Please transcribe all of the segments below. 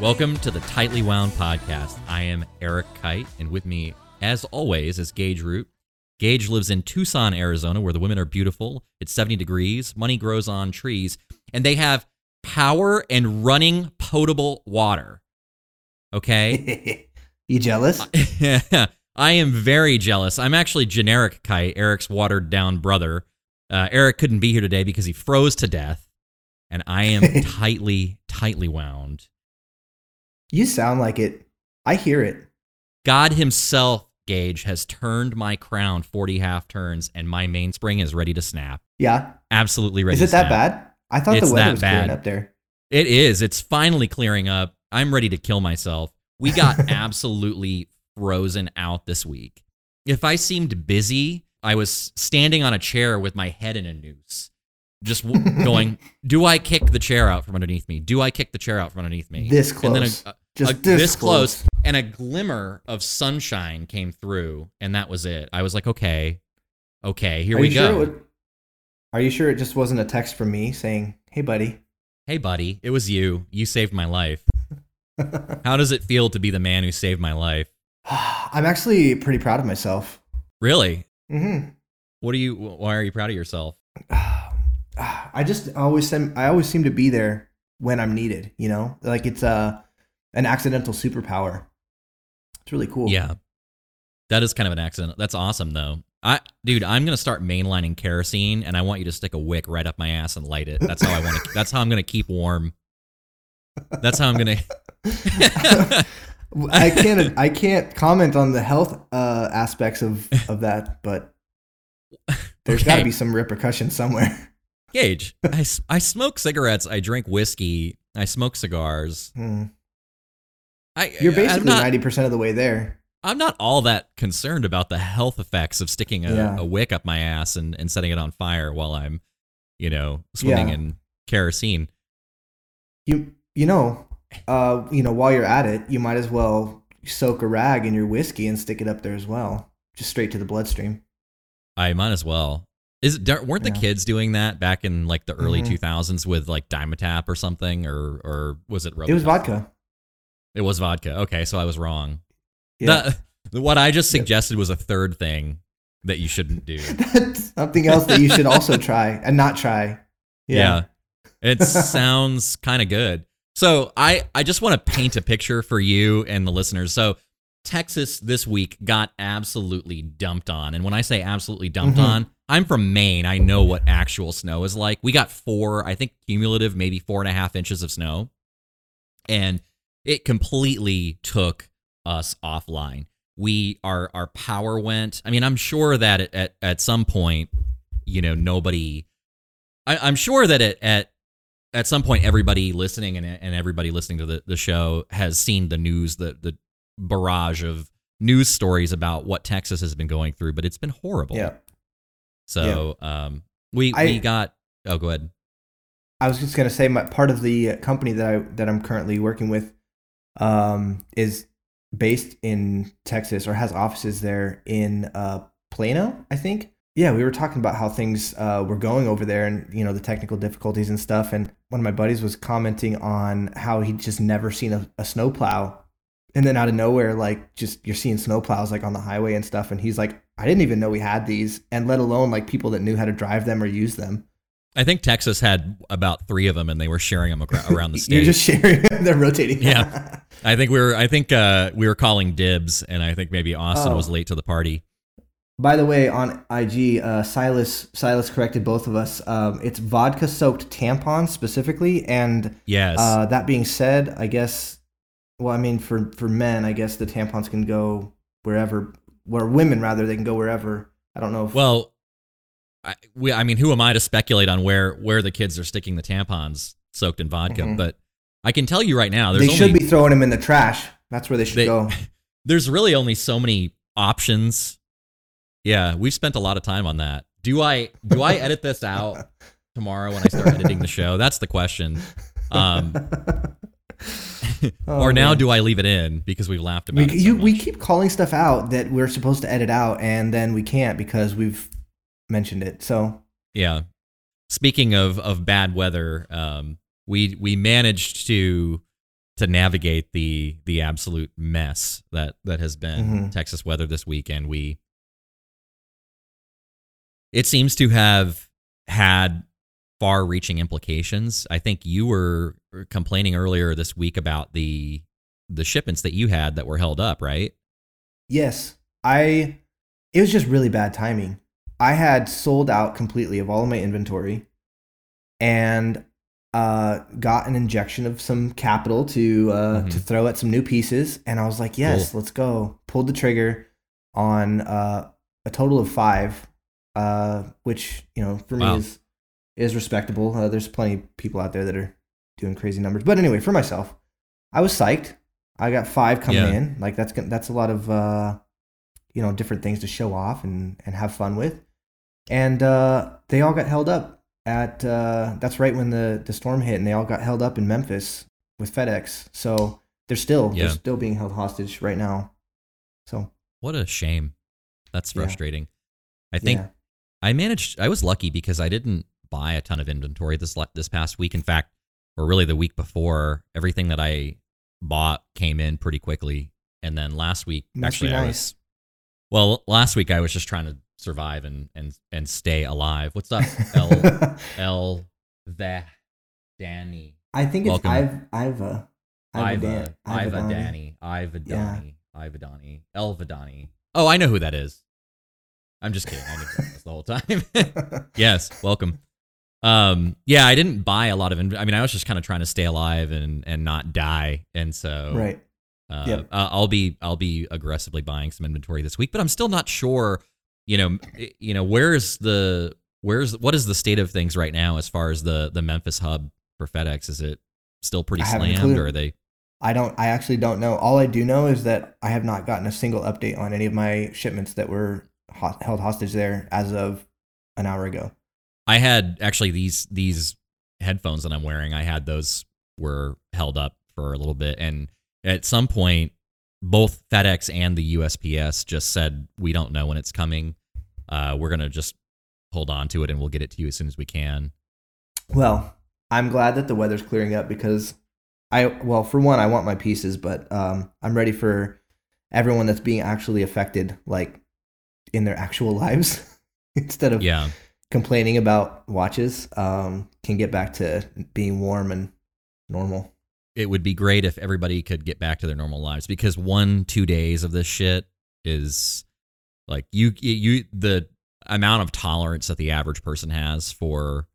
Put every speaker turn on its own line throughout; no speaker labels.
Welcome to the Tightly Wound podcast. I am Eric Kite, and with me, as always, is Gage Root. Gage lives in Tucson, Arizona, where the women are beautiful. It's 70 degrees, money grows on trees, and they have power and running potable water. Okay?
you jealous?
I am very jealous. I'm actually generic Kite, Eric's watered down brother. Uh, Eric couldn't be here today because he froze to death, and I am tightly, tightly wound.
You sound like it. I hear it.
God himself, Gage, has turned my crown 40 half turns, and my mainspring is ready to snap.
Yeah.
Absolutely ready
Is it that bad? I thought
It's
the weather was clearing
bad.
up there.
It is. It's finally clearing up. I'm ready to kill myself. We got absolutely frozen out this week. If I seemed busy, I was standing on a chair with my head in a noose, just w- going, Do I kick the chair out from underneath me? Do I kick the chair out from underneath me?
This
And then
close.
a, a-
Just
a-
this
this close, and a glimmer of sunshine came through, and that was it. I was like, Okay, okay, here
Are
we go.
Sure would, are you sure it just wasn't a text from me saying, "Hey, buddy"?
hey, buddy, it was you. You saved my life. How does it feel to be the man who saved my life?
I'm actually pretty proud of myself.
Really?
hmm
What are you? Why are you proud of yourself?
I just always seem I always seem to be there when I'm needed. You know, like it's a an accidental superpower. It's really cool.
Yeah, that is kind of an accident. That's awesome though. I, dude, I'm gonna start mainlining kerosene, and I want you to stick a wick right up my ass and light it. That's how I want to. that's how I'm gonna keep warm. That's how I'm gonna.
I can't I can't comment on the health uh, aspects of of that, but there's got to be some repercussions somewhere.
Gage, I, I smoke cigarettes. I drink whiskey. I smoke cigars.
Hmm.
I,
You're basically ninety percent of the way there.
I'm not all that concerned about the health effects of sticking a,
Yeah.
a wick up my ass and, and setting it on fire while I'm, you know, swimming
Yeah.
in kerosene.
You you know, uh, you know, while you're at it, you might as well soak a rag in your whiskey and stick it up there as well, just straight to the bloodstream.
I might as well. Is it, weren't the
Yeah.
kids doing that back in like the early
Mhm.
2000s with like Dimetapp or something, or or was it?
It was vodka.
It was vodka. Okay, so I was wrong.
Yeah.
The, what I just suggested was a third thing that you shouldn't do.
That's something else that you should also try and not try.
Yeah. It sounds kind of good. So I, I just want to paint a picture for you and the listeners. So Texas this week got absolutely dumped on. And when I say absolutely dumped
Mhm.
on, I'm from Maine. I know what actual snow is like. We got four, I think cumulative, maybe four and a half inches of snow. And it completely took us offline. We our our power went. I mean, I'm sure that at at, at some point, you know, nobody I, I'm sure that it, at at some point, everybody listening and, and everybody listening to the, the show has seen the news, the the barrage of news stories about what Texas has been going through, but it's been horrible.
Yeah.
So um, we
I-
we got. Oh, go ahead.
I was just gonna say, my part of the company that I that I'm currently working with, um, is based in Texas or has offices there in uh Plano, I think. Yeah, we were talking about how things uh, were going over there, and you know the technical difficulties and stuff. And one of my buddies was commenting on how he'd just never seen a, a snowplow, and then out of nowhere, like just you're seeing snowplows like on the highway and stuff. And he's like, I didn't even know we had these, and let alone like people that knew how to drive them or use them.
I think Texas had about three of them, and they were sharing them around the state.
You're just sharing. Them. they're rotating.
Yeah. I think we were. I think uh, we were calling dibs, and I think maybe Austin
Oh.
was late to the party.
By the way, on IG, uh, Silas Silas corrected both of us. Um, it's vodka soaked tampons specifically, and
Yes.
uh, that being said, I guess. Well, I mean, for for men, I guess the tampons can go wherever. Where women rather, they can go wherever. I don't know. If,
Well, I, we, I mean, who am I to speculate on where where the kids are sticking the tampons soaked in vodka?
Mhm.
But I can tell you right now, there's
they should
only
be throwing them in the trash. That's where they should
They-
go.
there's really only so many options. Yeah, we've spent a lot of time on that. Do I do I edit this out tomorrow when I start editing the show? That's the question. Um,
Oh,
or now
man.
do I leave it in because we've laughed about
we,
it? so
you, we keep calling stuff out that we're supposed to edit out, and then we can't because we've mentioned it. So
Yeah. Speaking of of bad weather, um, we we managed to to navigate the the absolute mess that that has been
Mhm.
Texas weather this weekend. We it seems to have had far reaching implications. I think you were complaining earlier this week about the the shipments that you had that were held up, right?
yes, I it was just really bad timing. I had sold out completely of all of my inventory and uh, got an injection of some capital to uh,
Mhm.
to throw at some new pieces, and I was like, "Yes, let's go." Pulled the trigger on uh, a total of five, uh, which you know for
Wow.
me is is respectable. Uh, there's plenty of people out there that are doing crazy numbers, but anyway, for myself, I was psyched. I got five coming
Yeah.
in. Like that's that's a lot of uh, you know different things to show off and and have fun with, and uh, they all got held up at uh, that's right when the the storm hit, and they all got held up in Memphis with FedEx. So they're still
Yeah.
they're still being held hostage right now. So
What a shame. That's
Yeah.
frustrating. I think
yeah.
I managed. I was lucky because I didn't buy a ton of inventory this this past week. In fact, or really the week before, everything that I bought came in pretty quickly. And then last week,
Must
actually, I
nice.
was well. Last week, I was just trying to survive and and and stay alive. What's up, L L the Danny
I think it's
Welcome.
I've I've uh I've
Iva
I've
Iva
Danny.
Danny Iva. Donny Iva Donny Elva Donny. Oh, I know who that is. I'm just kidding. I knew was the whole time. yes, welcome. Um, yeah, I didn't buy a lot of. Inv- I mean, I was just kind of trying to stay alive and and not die, and so
right.
uh,
Yep.
uh, I'll be I'll be aggressively buying some inventory this week, but I'm still not sure. You know, you know, where's the where's what is the state of things right now as far as the the Memphis hub for FedEx? Is it still pretty slammed, or are they?
I don't. I actually don't know. All I do know is that I have not gotten a single update on any of my shipments that were ho- held hostage there as of an hour ago.
I had actually these these headphones that I'm wearing. I had those were held up for a little bit, and at some point, both FedEx and the USPS just said we don't know when it's coming. Uh, we're gonna just hold on to it, and we'll get it to you as soon as we can.
Well, I'm glad that the weather's clearing up because I well, for one, I want my pieces, but um, I'm ready for everyone that's being actually affected, like in their actual lives, instead of
Yeah,
complaining about watches. Um, can get back to being warm and normal.
it would be great if everybody could get back to their normal lives because one two days of this shit is like you you the amount of tolerance that the average person has for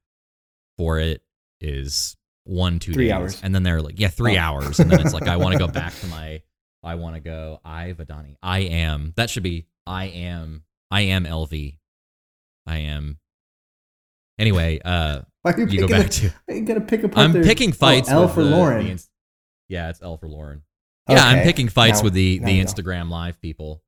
for it is one two
Three
days.
hours.
and then they're like yeah three
Oh.
hours and then it's like i want to go back to my i want to go i vadani i am that should be i am i am lv i am anyway uh
Why are
you go
picking
back to
a- you gotta pick apart
I'm
their-
picking fights.
Oh, L for
the-
Lauren.
the yeah, it's L for Lauren. Yeah, I'm picking fights
Now-
with the the
you.
Instagram live people.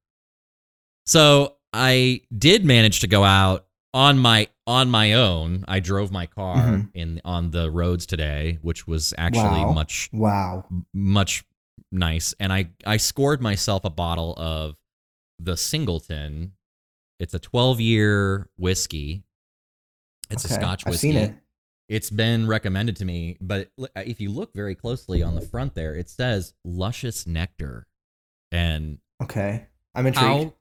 So I did manage to go out on my on my own. I drove my car
Mhm.
in on the roads today, which was actually
Wow.
much
Wow.
much nice. And I I scored myself a bottle of the Singleton. It's a 12 year whiskey. It's a
Okay,
Scotch
I've
whiskey
seen it.
it's been recommended to me but uh, if you look very closely on the front there it says luscious nectar and
Okay. I'm intrigued.
how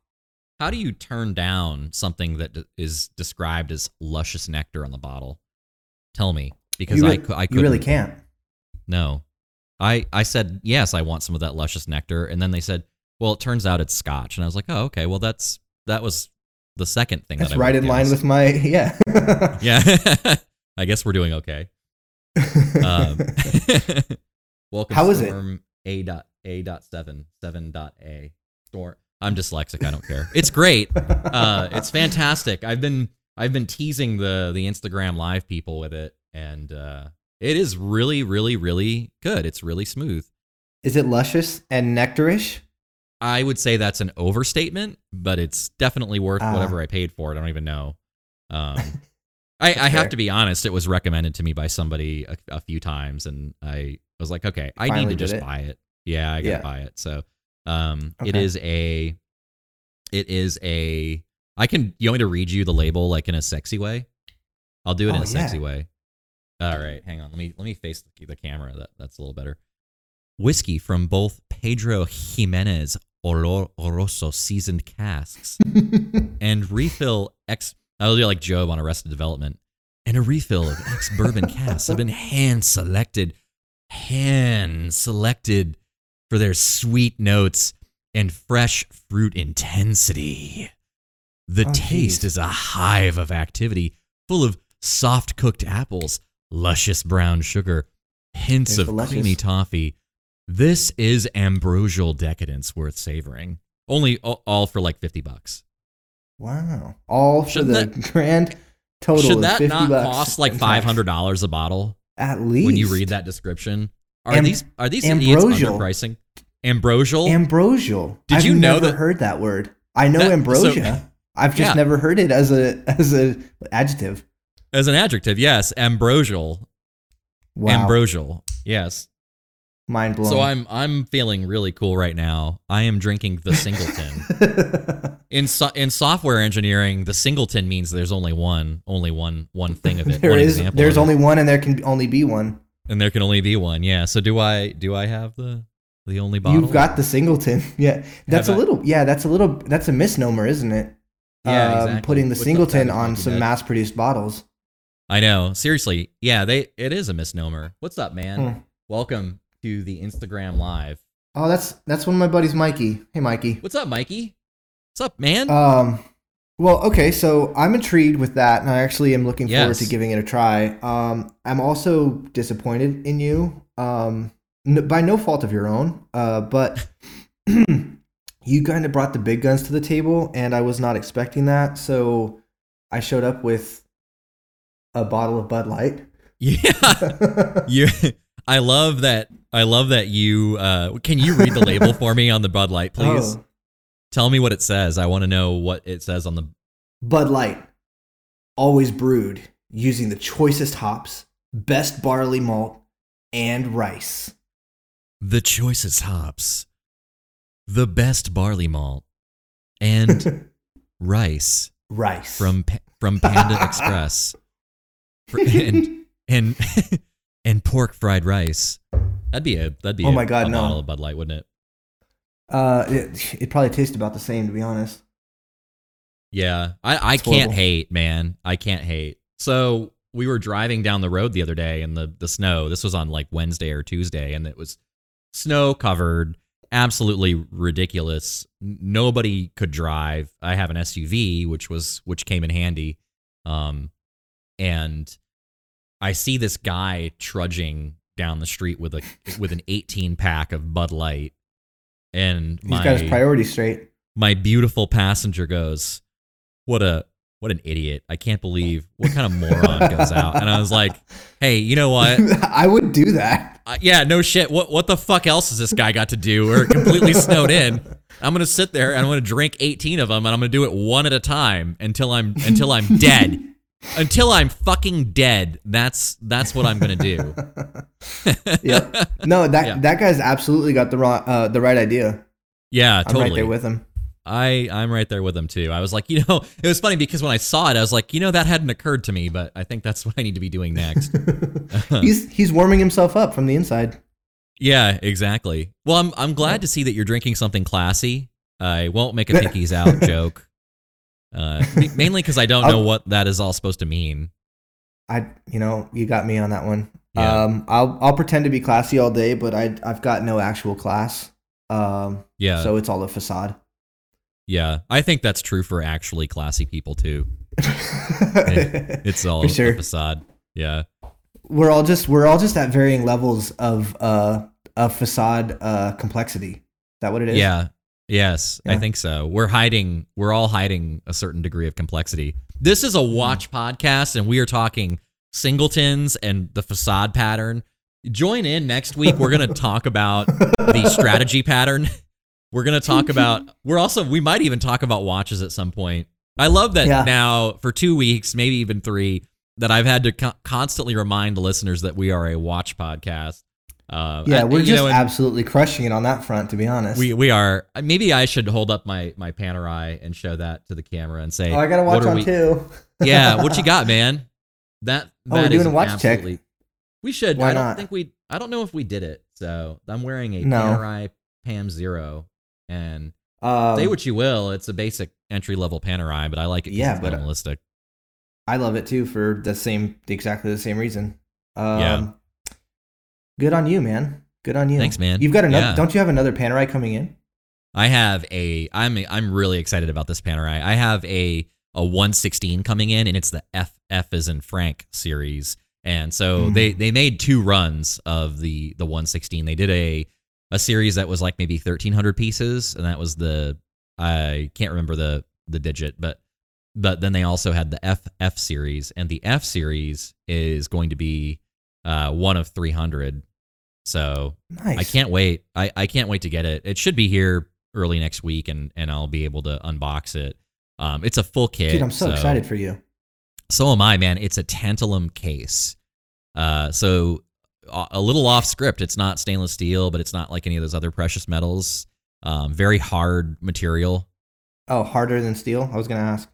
how do you turn down something that d- is described as luscious nectar on the bottle tell me because
you,
i
re-
i
you really can't.
no i i said yes i want some of that luscious nectar and then they said well it turns out it's scotch and i was like oh okay well that's that was the second thing
That's
that I
right in line with my yeah.
yeah. I guess we're doing okay. Um, welcome
How is it?
storm a dot a dot seven seven dot a. Storm i'm dyslexic i don't care. It's great. Uh it's fantastic. I've been i've been teasing the the instagram live people with it and uh it is really really really good. It's really smooth.
Is it luscious and nectarish?
I would say that's an overstatement but it's definitely worth
Ah.
whatever i paid for it i don't even know um I, I have to be honest. It was recommended to me by somebody a, a few times, and I was like, okay, I need to just
it.
buy it. Yeah, I gotta
Yeah.
buy it. So, um,
Okay.
is a, it is a I can. You want me to read you the label like in a sexy way? I'll do it in
Oh,
a sexy way. All right, hang on. Let me let me face the, the camera. That that's a little better. Whiskey from both Pedro Ximénez Olor Oroso seasoned casks and refill ex. I'll do like Gob on Arrested Development. And a refill of ex bourbon casks have been hand selected, hand selected for their sweet notes and fresh fruit intensity. The
Oh,
taste
geez.
is a hive of activity, full of soft cooked apples, luscious brown sugar, hints
There's
of creamy toffee. This is ambrosial decadence worth savoring. Only all, for like 50 bucks.
Wow. All for
Shouldn't
the grand total
Should that
50
not
bucks
cost like $500 a bottle
At least.
when you read that description? Are
Am-
these are these idiots
ambrosial.
underpricing? Ambrosial?
Ambrosial.
Did
I've
you know
never
that-
heard that word. I know
That- so-
ambrosia. I've just
Yeah.
never heard it as a as a adjective.
As an adjective, yes, ambrosial.
Wow.
Ambrosial. Yes.
Mind blown.
So I'm I'm feeling really cool right now. I am drinking the singleton. in so, in software engineering, the singleton means there's only one, only one one thing of it.
there
one
is
example
there's
of it.
only one and there can only be one.
and there can only be one. Yeah. So do I do I have the the only bottle?
You've got the singleton. Yeah. That's
Have
a
I?
little yeah, that's a little that's a misnomer, isn't it?
Yeah,
Um,
exactly.
putting the
up,
singleton on some mass produced bottles.
I know. Seriously. Yeah, they it is a misnomer. What's up, man?
Hmm.
Welcome to the Instagram live.
Oh, that's that's one of my buddies, Mikey. Hey Mikey.
What's up, Mikey? What's up, man?
Um, well, okay, so I'm intrigued with that, and I actually am looking forward to giving it a try. Um, I'm also disappointed in you, um, n- by no fault of your own, uh, but you kind of brought the big guns to the table, and I was not expecting that, so I showed up with a bottle of Bud Light.
yeah. you I love that I love that you uh can you read the label for me on the Bud Light, please?
Oh,
Tell me what it says. I want to know what it says on the
Bud Light, always brewed using the choicest hops, best barley malt, and rice.
the choicest hops, the best barley malt, and rice
rice
from from Panda Express, Fr- and and and pork fried rice. That'd be a that'd be
Oh
a,
my God,
a
no.
bottle of Bud Light, wouldn't it?
uh, it, it probably tastes about the same, to be honest.
Yeah, I, I can't hate, man. I can't hate. So we were driving down the road the other day in the the snow. This was on like Wednesday or Tuesday, and it was snow covered, absolutely ridiculous. Nobody could drive. I have an SUV, which was which came in handy, um, and I see this guy trudging down the street with a with an 18 pack of Bud Light, and
He's
my
got his priorities straight.
my beautiful passenger goes, "What a what an idiot! I can't believe what kind of moron goes out." And I was like, "Hey, you know what?
I would do that.
Uh, yeah, no shit. What what the fuck else has this guy got to do? We're completely snowed in. I'm gonna sit there and I'm gonna drink 18 of them, and I'm gonna do it one at a time until I'm until I'm dead." Until I'm fucking dead, that's that's what I'm gonna do.
Yep. No, that
Yeah.
that guy's absolutely got the wrong, uh, the right idea.
Yeah, totally.
I'm right there with him.
I I'm right there with him too. I was like, you know, it was funny because when I saw it, I was like, you know, that hadn't occurred to me, but I think that's what I need to be doing next.
he's he's warming himself up from the inside.
yeah, exactly. Well, I'm I'm glad to see that you're drinking something classy. I won't make a pickies out joke. Uh, mainly because I don't know what that is all supposed to mean.
I you know you got me on that one.
Yeah.
Um, I'll I'll pretend to be classy all day, but I I've got no actual class. Um,
Yeah,
so it's all a facade.
yeah. I think that's true for actually classy people too. It's all a facade. Yeah.
we're all just we're all just at varying levels of uh of facade uh complexity. Is that what it is?
Yeah. Yes, I think so. We're hiding, we're all hiding a certain degree of complexity. This is a
Mm-hmm.
watch podcast, and we are talking singletons and the facade pattern. Join in next week. We're going to talk about the strategy pattern. We're going to talk about, we're also, we might even talk about watches at some point. I love that
Yeah.
now for two weeks, maybe even three, that I've had to co- constantly remind the listeners that we are a watch podcast. Uh,
Yeah, we're
you
just
know,
absolutely crushing it on that front, to be honest.
we we are. Maybe I should hold up my my Panerai and show that to the camera and say,
oh, I gotta watch on
we-
too.
yeah, what you got, man? That
Oh, we're
that
doing a watch check.
We should.
Why
I don't
not?
think we. I don't know if we did it. So I'm wearing a
No.
Panerai Pam Zero, and
Um,
say what you will, it's a basic entry level Panerai, but I like it.
Yeah, but- uh,
minimalistic.
I love it too for the same, exactly the same reason. Um,
Yeah.
Good on you, man. Good on you.
Thanks, man.
You've got another.
Yeah.
Don't you have another Panerai coming in?
I have a. I'm I'm really excited about this Panerai. I have a a 116 coming in, and it's the F F is in Frank series. And so
Mm.
they they made two runs of the the 116. They did a a series that was like maybe 1300 pieces, and that was the I can't remember the the digit, but but then they also had the F F series, and the F series is going to be uh, one of 300. So
Nice.
I can't wait. I, I can't wait to get it. It should be here early next week, and and I'll be able to unbox it. Um, it's a full kit.
Dude, I'm so, excited for you.
So am I, man. It's a tantalum case. Uh, so a a little off script. It's not stainless steel, but it's not like any of those other precious metals. Um, very hard material.
Oh, harder than steel? I was gonna ask.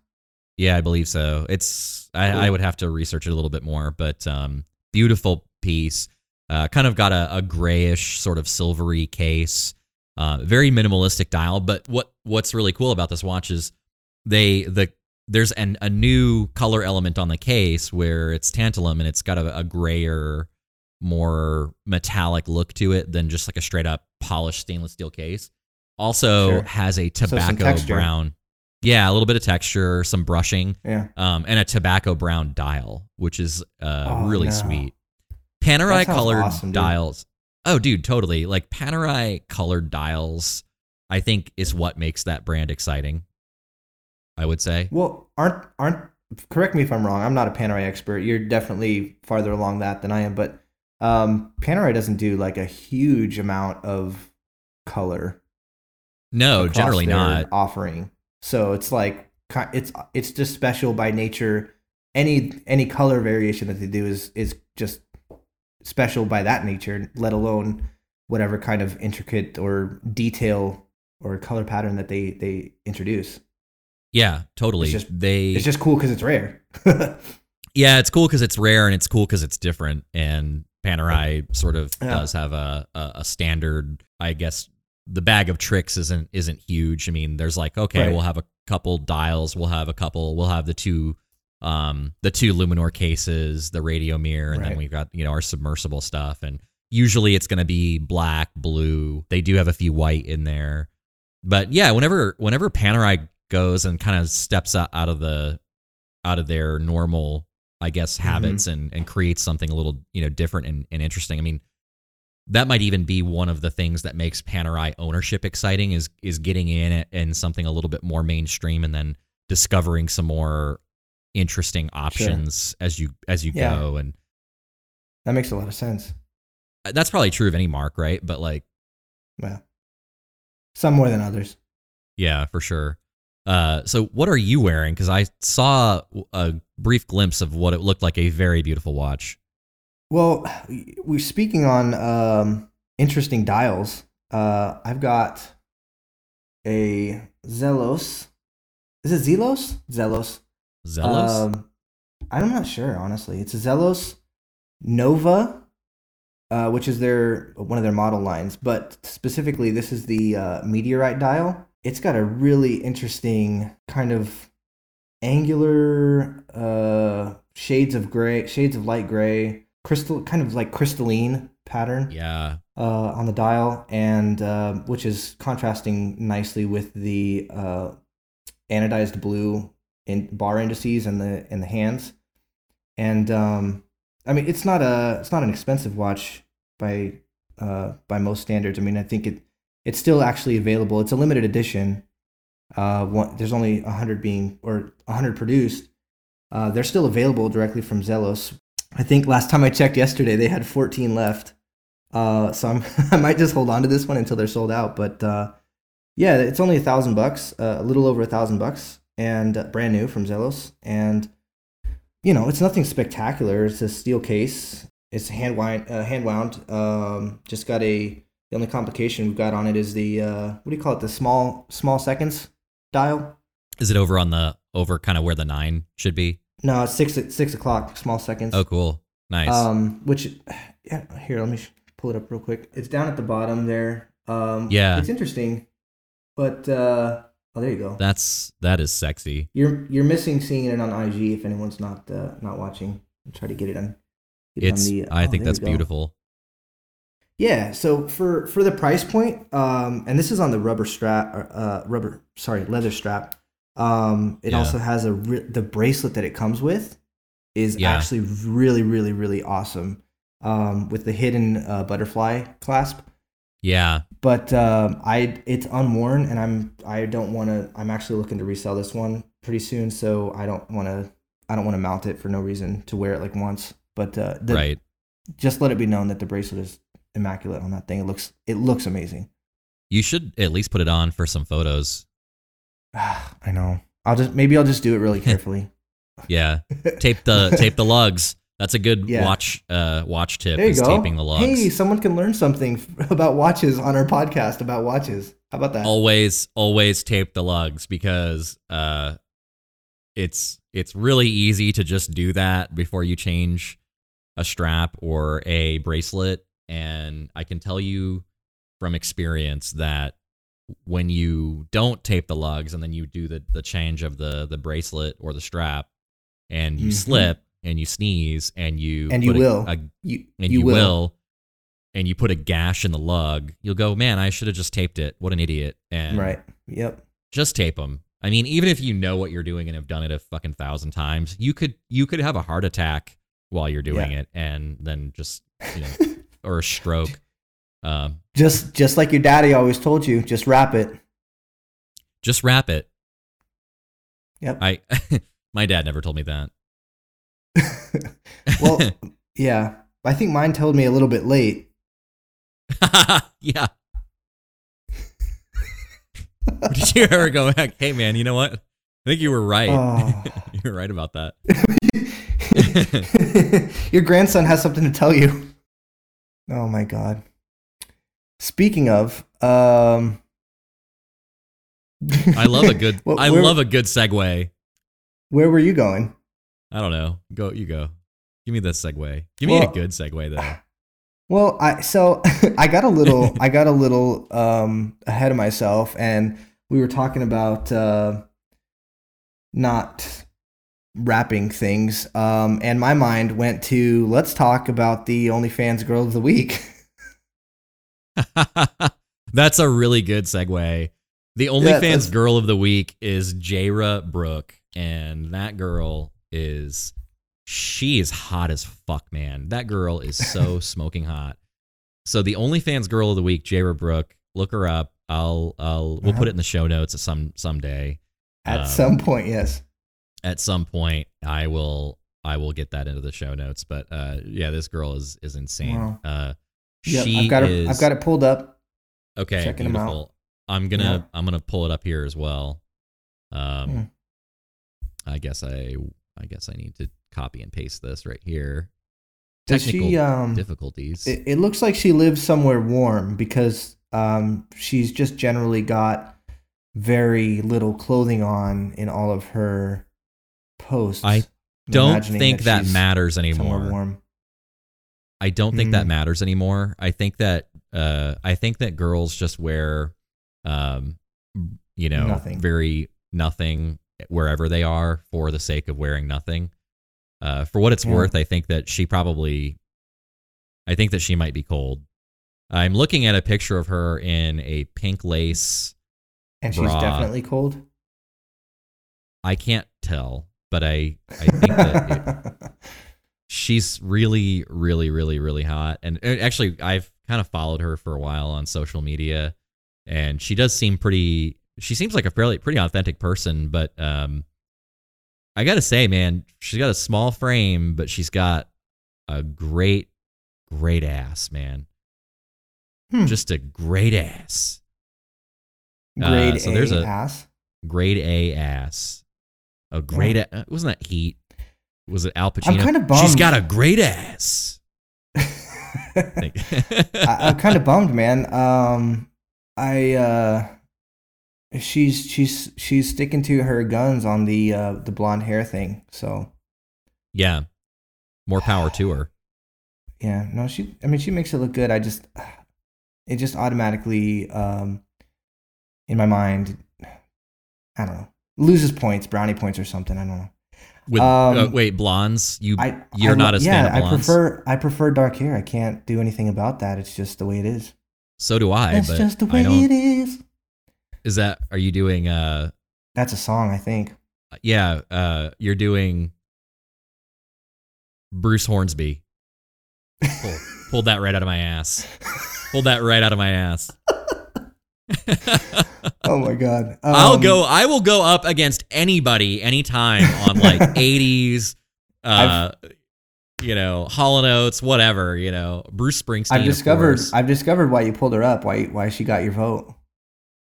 Yeah, I believe so. It's I, I would have to research it a little bit more, but um, beautiful piece. Uh, kind of got a, a grayish sort of silvery case. Uh, very minimalistic dial. But what what's really cool about this watch is they the there's an, a new color element on the case where it's tantalum and it's got a, a grayer, more metallic look to it than just like a straight up polished stainless steel case. Also
Sure.
has a tobacco
texture.
brown. Yeah, a little bit of texture, some brushing
Yeah.
um, and a tobacco brown dial, which is uh,
Oh,
really
no.
sweet. Panerai colored
awesome,
dials. Oh, dude, totally. Like Panerai colored dials, I think is what makes that brand exciting. I would say.
Well, aren't aren't correct me if I'm wrong. I'm not a Panerai expert. You're definitely farther along that than I am, but um, Panerai doesn't do like a huge amount of color.
No, generally not.
offering. So it's like it's it's just special by nature. Any any color variation that they do is is just special by that nature. Let alone whatever kind of intricate or detail or color pattern that they they introduce.
Yeah, totally.
It's just-
they
It's just cool because it's rare.
Yeah, it's cool because it's rare and it's cool because it's different. And Panerai sort of
Yeah.
does have a, a a standard. I guess the bag of tricks isn't isn't huge. I mean, there's like okay,
Right.
we'll have a couple dials, we'll have a couple, we'll have the two um the two Luminor cases, the Radiomir, and then we've got you know our submersible stuff. And usually it's going to be black, blue. They do have a few white in there, but yeah, whenever whenever Panerai goes and kind of steps out, out of the out of their normal I guess
Mm-hmm.
habits and and creates something a little you know different and, and interesting. I mean, that might even be one of the things that makes Panerai ownership exciting is is getting in it and something a little bit more mainstream and then discovering some more interesting options as you as you
Yeah.
go and
that makes a lot of sense.
that's probably true of any mark right but like
Well, some more than others.
yeah for sure uh so what are you wearing because i saw a brief glimpse of what it looked like a very beautiful watch
Well, we're speaking on um, interesting dials. Uh, I've got a Zelos. Is it Zelos? Zelos.
Zelos.
Um, I'm not sure, honestly. It's a Zelos Nova, uh, which is their one of their model lines. But specifically, this is the uh, meteorite dial. It's got a really interesting kind of angular uh, shades of gray, shades of light gray, crystal, kind of like crystalline pattern
yeah
uh, on the dial, and uh, which is contrasting nicely with the uh, anodized blue in bar indices and the in the hands. And um, I mean, it's not a it's not an expensive watch by uh, by most standards. I mean, I think it it's still actually available. It's a limited edition. Uh, one, there's only hundred being or hundred produced. Uh, they're still available directly from Zelos. I think last time I checked yesterday, they had 14 left. Uh, so I'm, I might just hold on to this one until they're sold out. But uh, yeah, it's only a thousand bucks, uh, a little over a thousand bucks, and uh, brand new from Zelos. And you know, it's nothing spectacular. It's a steel case. It's hand wind, uh, hand wound. Um, just got a. The only complication we've got on it is the uh, what do you call it? The small small seconds dial.
Is it over on the over kind of where the nine should be?
No, it's six six o'clock. Small seconds.
Oh, cool, nice.
Um, which yeah, here let me sh- pull it up real quick. It's down at the bottom there. Um,
Yeah.
it's interesting, but uh, oh, there you go.
That's that is sexy.
You're you're missing seeing it on IG if anyone's not uh, not watching. I'll try to get it on. get it on
It's
the-
I
oh,
think that's beautiful.
Yeah, so for for the price point, um, and this is on the rubber strap, uh, rubber sorry, leather strap. Um, it
Yeah.
also has a re- the bracelet that it comes with is
Yeah.
actually really really really awesome. Um, with the hidden uh, butterfly clasp.
Yeah,
but um, I it's unworn, and I'm I don't want to. I'm actually looking to resell this one pretty soon, so I don't want to. I don't want to mount it for no reason to wear it like once. But uh, the,
right.
just let it be known that the bracelet is immaculate on that thing. It looks it looks amazing.
You should at least put it on for some photos.
I know. I'll just maybe I'll just do it really carefully.
Yeah, tape the tape the lugs. That's a good
Yeah.
watch uh watch tip.
there you
is
go.
taping the lugs.
Hey, someone can learn something about watches on our podcast about watches. How about that?
always always tape the lugs because uh it's it's really easy to just do that before you change a strap or a bracelet and I can tell you from experience that when you don't tape the lugs and then you do the the change of the the bracelet or the strap and you
Mhm.
slip and you sneeze and you
And you
a-
will.
a
you
and you, will. and you put a gash in the lug, you'll go, man, I should have just taped it. What an idiot! And
right. Yep.
just tape them. I mean, even if you know what you're doing and have done it a fucking thousand times, you could you could have a heart attack while you're doing
Yeah.
it, and then just you know, or a stroke. Um,
Just just like your daddy always told you, just wrap it.
just wrap it.
Yep.
I my dad never told me that.
well, yeah. I think mine told me a little bit late.
yeah. Did you ever go back? Hey, man, you know what? I think you were right.
Oh.
you were right about that.
Your grandson has something to tell you. Oh my god. Speaking of, um
I love a good.
Well,
I
where-
love a good segue.
Where were you going?
I don't know. Go, you go. Give me the segue. Give me
Well-
a good segue though.
Well, I so I got a little I got a little um ahead of myself and we were talking about uh not wrapping things um and my mind went to let's talk about the OnlyFans girl of the week.
That's a really good segue. The
Yeah,
OnlyFans
that's-
girl of the week is Jara Brooke, and that girl is she is hot as fuck, man. That girl is so smoking hot. So the OnlyFans girl of the week, Jara Brooke, look her up. I'll I'll we'll
Uh-huh.
put it in the show notes at some someday.
At
Um,
some point, yes.
At some point, I will I will get that into the show notes. But uh, yeah, this girl is is insane.
Wow.
Uh,
Yep,
she
I've got
is
it I've got it pulled up.
Okay,
Checking 'em out.
beautiful. I'm gonna
Yeah.
I'm gonna pull it up here as well. Um,
Hmm.
I guess I I guess I need to copy and paste this right here.
Does
Technical
she um
difficulties.
it, it looks like she lives somewhere warm because um she's just generally got very little clothing on in all of her posts.
I Don't think that,
she's
matters
somewhere
anymore. I don't think that
Hmm.
matters anymore. I think that uh I think that girls just wear um you know
Nothing.
very nothing wherever they are for the sake of wearing nothing. Uh for what it's
Yeah.
worth, I think that she probably I think that she might be cold. I'm looking at a picture of her in a pink lace.
And she's definitely cold.
I can't tell, but I I think that it, she's really really really really hot. And uh, actually i've kind of followed her for a while on social media and she does seem pretty she seems like a fairly pretty authentic person but um i gotta say man she's got a small frame but she's got a great great ass man.
Hmm.
just a great ass.
Grade
uh, so
A
there's a-
ass.
grade a ass. A great a- wasn't that heat was it al pacino
I'm kinda
she's
bummed.
got a great ass
I, I'm kind of bummed, man. Um, I uh, she's she's she's sticking to her guns on the uh the blonde hair thing. So
yeah, more power to her.
yeah, no, she. I mean, she makes it look good. I just, it just automatically, um, in my mind, I don't know, loses points, brownie points or something. I don't know.
With
Um,
uh, wait, blondes? You
I
you're
I
not a fan
yeah.
of
I prefer I prefer dark hair. I can't do anything about that. It's just the way it is.
so do I.
That's just the way it is.
Is that? Are you doing? Uh,
That's a song, I think.
yeah. Uh, you're doing. Bruce Hornsby. Pull, pulled that right out of my ass. Pulled that right out of my ass.
oh my god.
I'll
Um,
go. I will go up against anybody anytime on like 80s, uh, you know, Hall and Oates, whatever. You know, Bruce Springsteen.
I've discovered. I've discovered why you pulled her up. Why why she got your vote.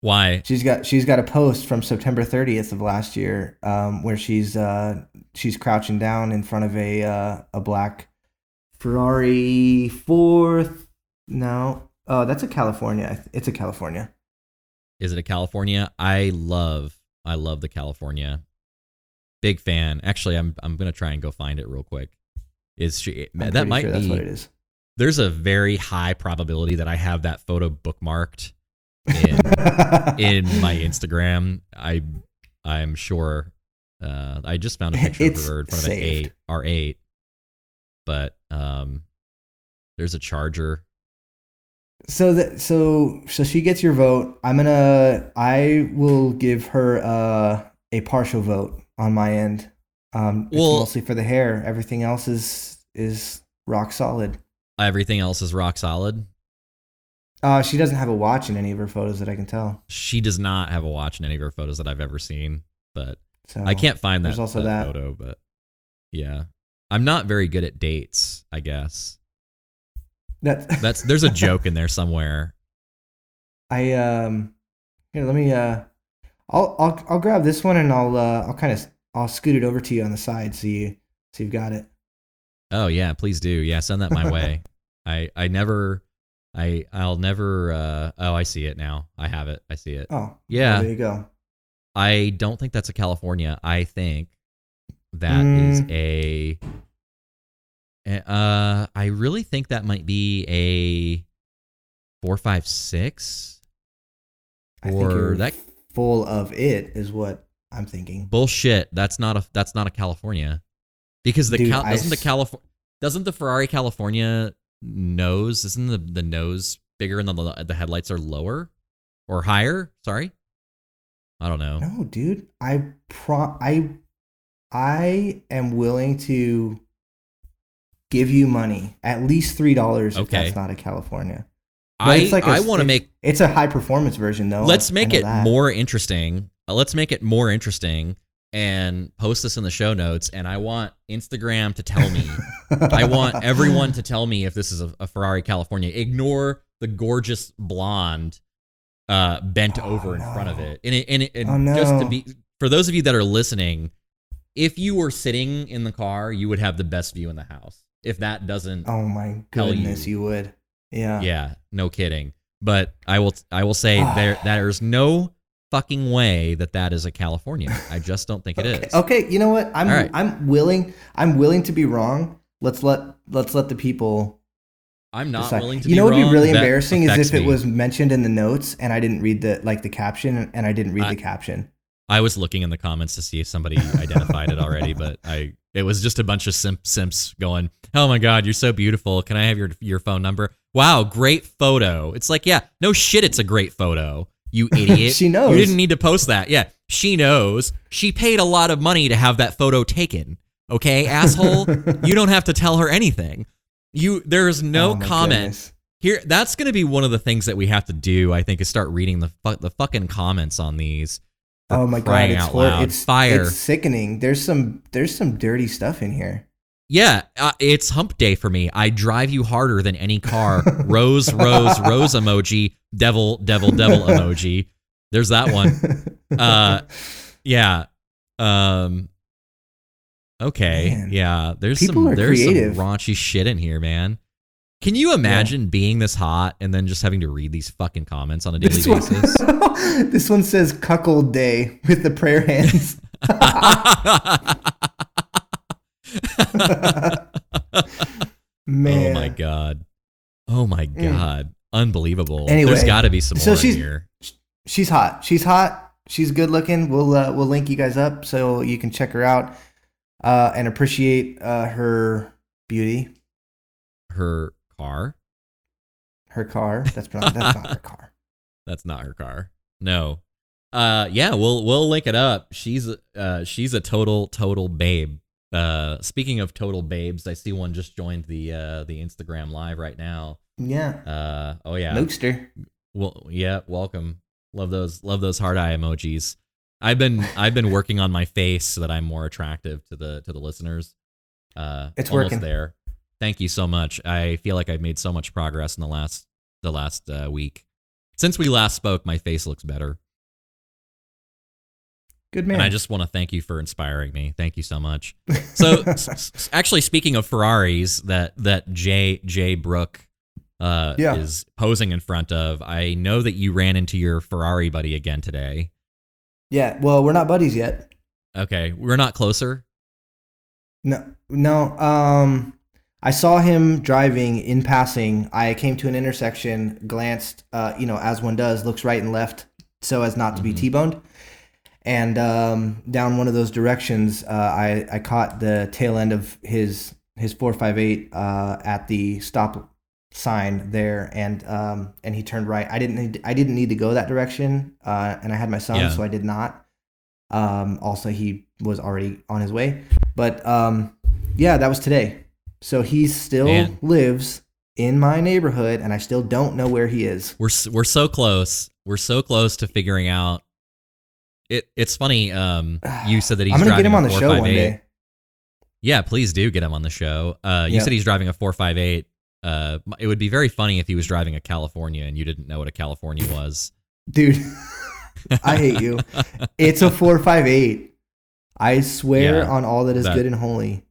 Why?
She's got she's got a post from September 30th of last year, um, where she's uh she's crouching down in front of a uh, a black Ferrari fourth. No, oh that's a California. It's a California.
Is it a California? I love. I love the California. Big fan. Actually, I'm. I'm gonna try and go find it real quick. Is she?
I'm
that might
sure
be.
That's what it is.
There's a very high probability that I have that photo bookmarked in in my Instagram. I I'm sure. Uh, I just found a picture
It's
of her in front of an eight R eight, but um, there's a charger.
So that so so she gets your vote. I'm gonna I will give her uh, a partial vote on my end. Um,
Well-
mostly for the hair. Everything else is is rock solid.
Everything else is rock solid.
Uh, she doesn't have a watch in any of her photos that I can tell.
She does not have a watch in any of her photos that I've ever seen, but
So
I can't find that,
there's also
that
that.
photo. But yeah, I'm not very good at dates. I guess
That
that's there's a joke in there somewhere.
I um here. Let me uh, I'll I'll I'll grab this one and I'll uh I'll kind of I'll scoot it over to you on the side so you so you've got it.
Oh yeah, please do. Yeah, send that my way. I I never I I'll never uh oh I see it now. I have it. I see it.
Oh
Yeah.
well, there you go.
I don't think that's a California. I think that is
Mm.
a uh I really think that might be a 456
I think
or that
full of it is what I'm thinking.
bullshit. That's not a that's not a California. Because the
Dude,
Cal- doesn't the California doesn't the Ferrari California nose isn't the the nose bigger and the the headlights are lower or higher? Sorry, I don't know.
No, dude. I pro I I am willing to give you money, at least three dollars if
Okay.
that's not a California. But
I
it's like a
I want to make
It's a high performance version though.
let's
I
make it
that.
more interesting. Uh, Let's make it more interesting and post this in the show notes. And I want Instagram to tell me. I want everyone to tell me if this is a, a Ferrari California. Ignore the gorgeous blonde uh, bent
Oh,
over in front of it. And, it, and, it, and
Oh, no.
just to be for those of you that are listening, if you were sitting in the car, you would have the best view in the house. If that doesn't,
Oh my goodness,
you.
you would. Yeah.
yeah, no kidding. But I will I will say there there's no fucking way that that is a California. I just don't think it is.
Okay. Okay, you know what? I'm
right.
I'm willing I'm willing to be wrong. Let's let let's let the people
I'm not
decide.
willing to
You know what would be really embarrassing is if it
me.
was mentioned in the notes and I didn't read the like the caption and I didn't read
I-
the caption.
I was looking in the comments to see if somebody identified it already, but I it was just a bunch of simp, simps going, "Oh my god, you're so beautiful. Can I have your your phone number? Wow, great photo." It's like, yeah, no shit, it's a great photo. You idiot.
She knows.
You didn't need to post that. Yeah, she knows. She paid a lot of money to have that photo taken. Okay, asshole. you don't have to tell her anything. You there's no
Oh
comment
goodness.
here. That's going to be one of the things that we have to do. I think is start reading the fu- the fucking comments on these.
Oh my god, it's hor- it's
fire.
It's sickening. There's some there's some dirty stuff in here.
Yeah, uh, it's hump day for me. I drive you harder than any car. Rose, rose, rose emoji. Devil, devil, devil emoji. There's that one. Uh, yeah. Um. Okay.
Man.
Yeah. There's
People
some there's
creative.
some raunchy shit in here, man. Can you imagine being this hot and then just having to read these fucking comments on a daily
This one,
basis?
this one says cuckold day with the prayer hands. Man.
Oh my god. Oh my
Mm.
god. Unbelievable.
Anyway,
There's got to be some
so
more in
she's-
here.
She's hot. She's hot. She's good looking. We'll uh, we'll link you guys up so you can check her out uh, and appreciate uh, her beauty,
Her car.
her car. That's not, that's not her car.
That's not her car. No. Uh yeah, we'll we'll link it up. She's a- uh she's a total total babe. Uh speaking of total babes, I see one just joined the uh the Instagram live right now.
Yeah.
Uh oh yeah.
Mookster.
Well, yeah, welcome. Love those love those hard eye emojis. I've been I've been working on my face so that I'm more attractive to the to the listeners. Uh
It's
almost
working.
there. Thank you so much. I feel like I've made so much progress in the last the last uh, week. Since we last spoke, my face looks better.
Good man.
And I just want to thank you for inspiring me. Thank you so much. So, s- actually, speaking of Ferraris, that that Jay Jay Brook uh,
Yeah.
is posing in front of, I know that you ran into your Ferrari buddy again today.
yeah. Well, we're not buddies yet.
Okay, we're not closer.
No, no. Um, I saw him driving in passing. I came to an intersection, glanced, uh, you know, as one does, looks right and left, so as not to be
Mhm.
t-boned. And um, down one of those directions, uh, I I caught the tail end of his his four five eight uh, at the stop sign there, and um, and he turned right. I didn't need, I didn't need to go that direction, uh, and I had my son,
Yeah.
so I did not. Um, also, he was already on his way, but um, yeah, that was today. So he still
Man.
lives in my neighborhood, and I still don't know where he is.
We're we're so close. We're so close to figuring out. It it's funny. Um, you said that he's
I'm gonna get him on the show one day.
Yeah, please do get him on the show. Uh, you
Yeah.
said he's driving a 458. Uh, it would be very funny if he was driving a California and you didn't know what a California was.
dude. I hate you. It's a four five eight. I swear
Yeah,
on all that is
that-
good and holy.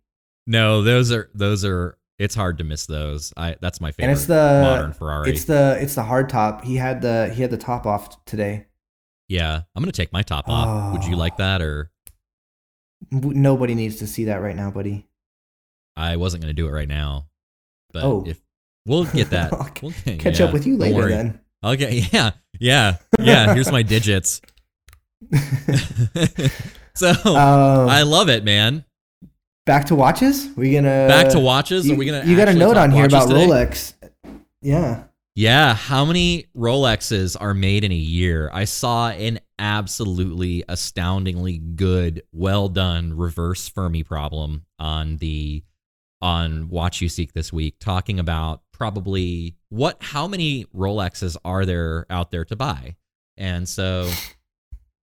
No, those are those are. It's hard to miss those. I that's my favorite.
And it's the
modern Ferrari.
It's the it's the hard top. He had the he had the top off today.
yeah, I'm gonna take my top off. Would you
Oh.
like that, or
Nobody needs to see that right now, buddy.
I wasn't gonna do it right now, but
Oh.
if we'll get that, we'll,
Catch
yeah,
up with you later then.
Okay, yeah, yeah, yeah. Here's my digits. so
Um,
I love it, man.
Back to watches. We gonna
Back to watches.
You,
Are we gonna?
you got a note on here about
today?
Rolex. Yeah.
Yeah, how many Rolexes are made in a year? I saw an absolutely astoundingly good, well done reverse Fermi problem on the on WatchUSeek this week, talking about probably what how many Rolexes are there out there to buy. And so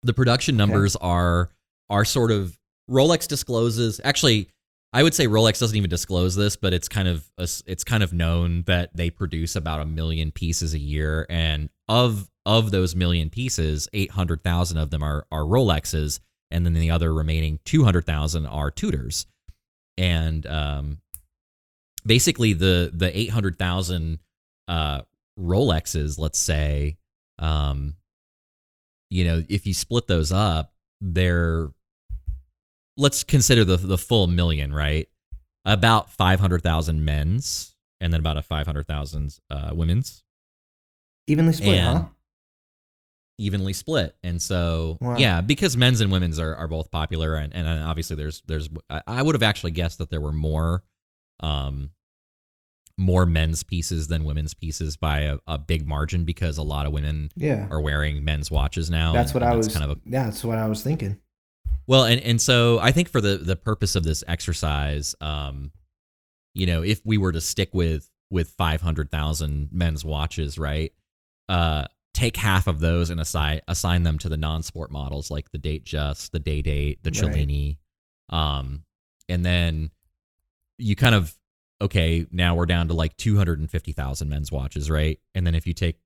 the production numbers are are sort of Rolex discloses actually I would say Rolex doesn't even disclose this, but it's kind of it's kind of known that they produce about a million pieces a year, and of of those million pieces, eight hundred thousand of them are are Rolexes, and then the other remaining two hundred thousand are Tudors, and um, basically the the eight hundred thousand uh, Rolexes, let's say, um, you know, if you split those up, they're let's consider the the full million, right? About five hundred thousand men's, and then about a five hundred thousand uh, women's,
Evenly split,
And-
huh?
evenly split. And so,
Wow.
yeah, because men's and women's are, are both popular, and, and obviously there's there's I, I would have actually guessed that there were more, um, more men's pieces than women's pieces by a, a big margin because a lot of women
Yeah.
are wearing men's watches now.
That's
and-
what I
and
was.
kind of a
yeah, that's what I was thinking.
Well, and and so I think for the the purpose of this exercise, um, you know, if we were to stick with with five hundred thousand men's watches, right? Uh, take half of those and assign assign them to the non-sport models like the Datejust, the Day Date, the
Right.
Cellini, um, and then you kind of okay. Now we're down to like two hundred and fifty thousand men's watches, right? And then if you take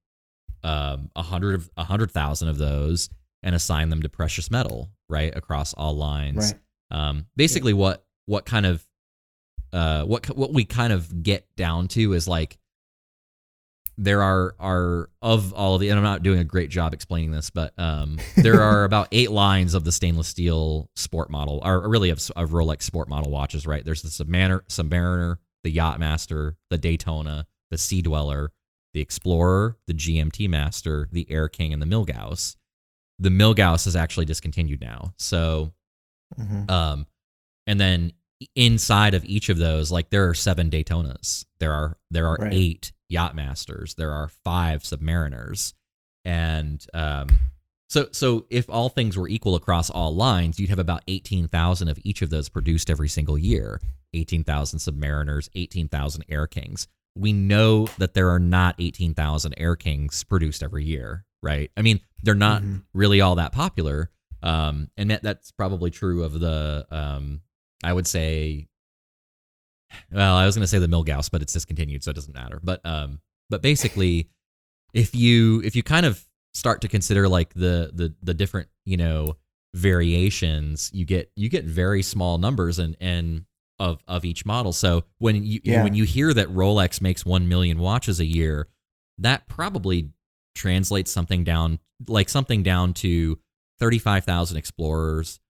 um a hundred of a hundred thousand of those and assign them to precious metal, right, across all lines.
Right.
Um, basically, what what kind of uh, what what we kind of get down to is like there are are of all of the and I'm not doing a great job explaining this, but um, there are about eight lines of the stainless steel sport model, or really of, of Rolex sport model watches. Right? There's the Submariner, Submariner, the Yachtmaster, the Daytona, the Sea Dweller, the Explorer, the GMT Master, the Air King, and the Milgauss. The Milgauss is actually discontinued now, so
Mhm.
um, and then inside of each of those, like there are seven Daytonas, there are there are
Right.
eight Yachtmasters, there are five Submariners, and um, so so if all things were equal across all lines, you'd have about eighteen thousand of each of those produced every single year. Eighteen thousand Submariners, eighteen thousand Air Kings. We know that there are not eighteen thousand Air Kings produced every year, right? I mean, they're not
Mhm.
really all that popular. Um, and that, that's probably true of the, um, I would say, well, I was going to say the Milgauss, but it's discontinued, so it doesn't matter. But, um, but basically, if you if you kind of start to consider like the the the different you know variations, you get you get very small numbers and and of of each model. So when you
Yeah.
when you hear that Rolex makes one million watches a year, that probably translates something down like something down to 35,000 explorers,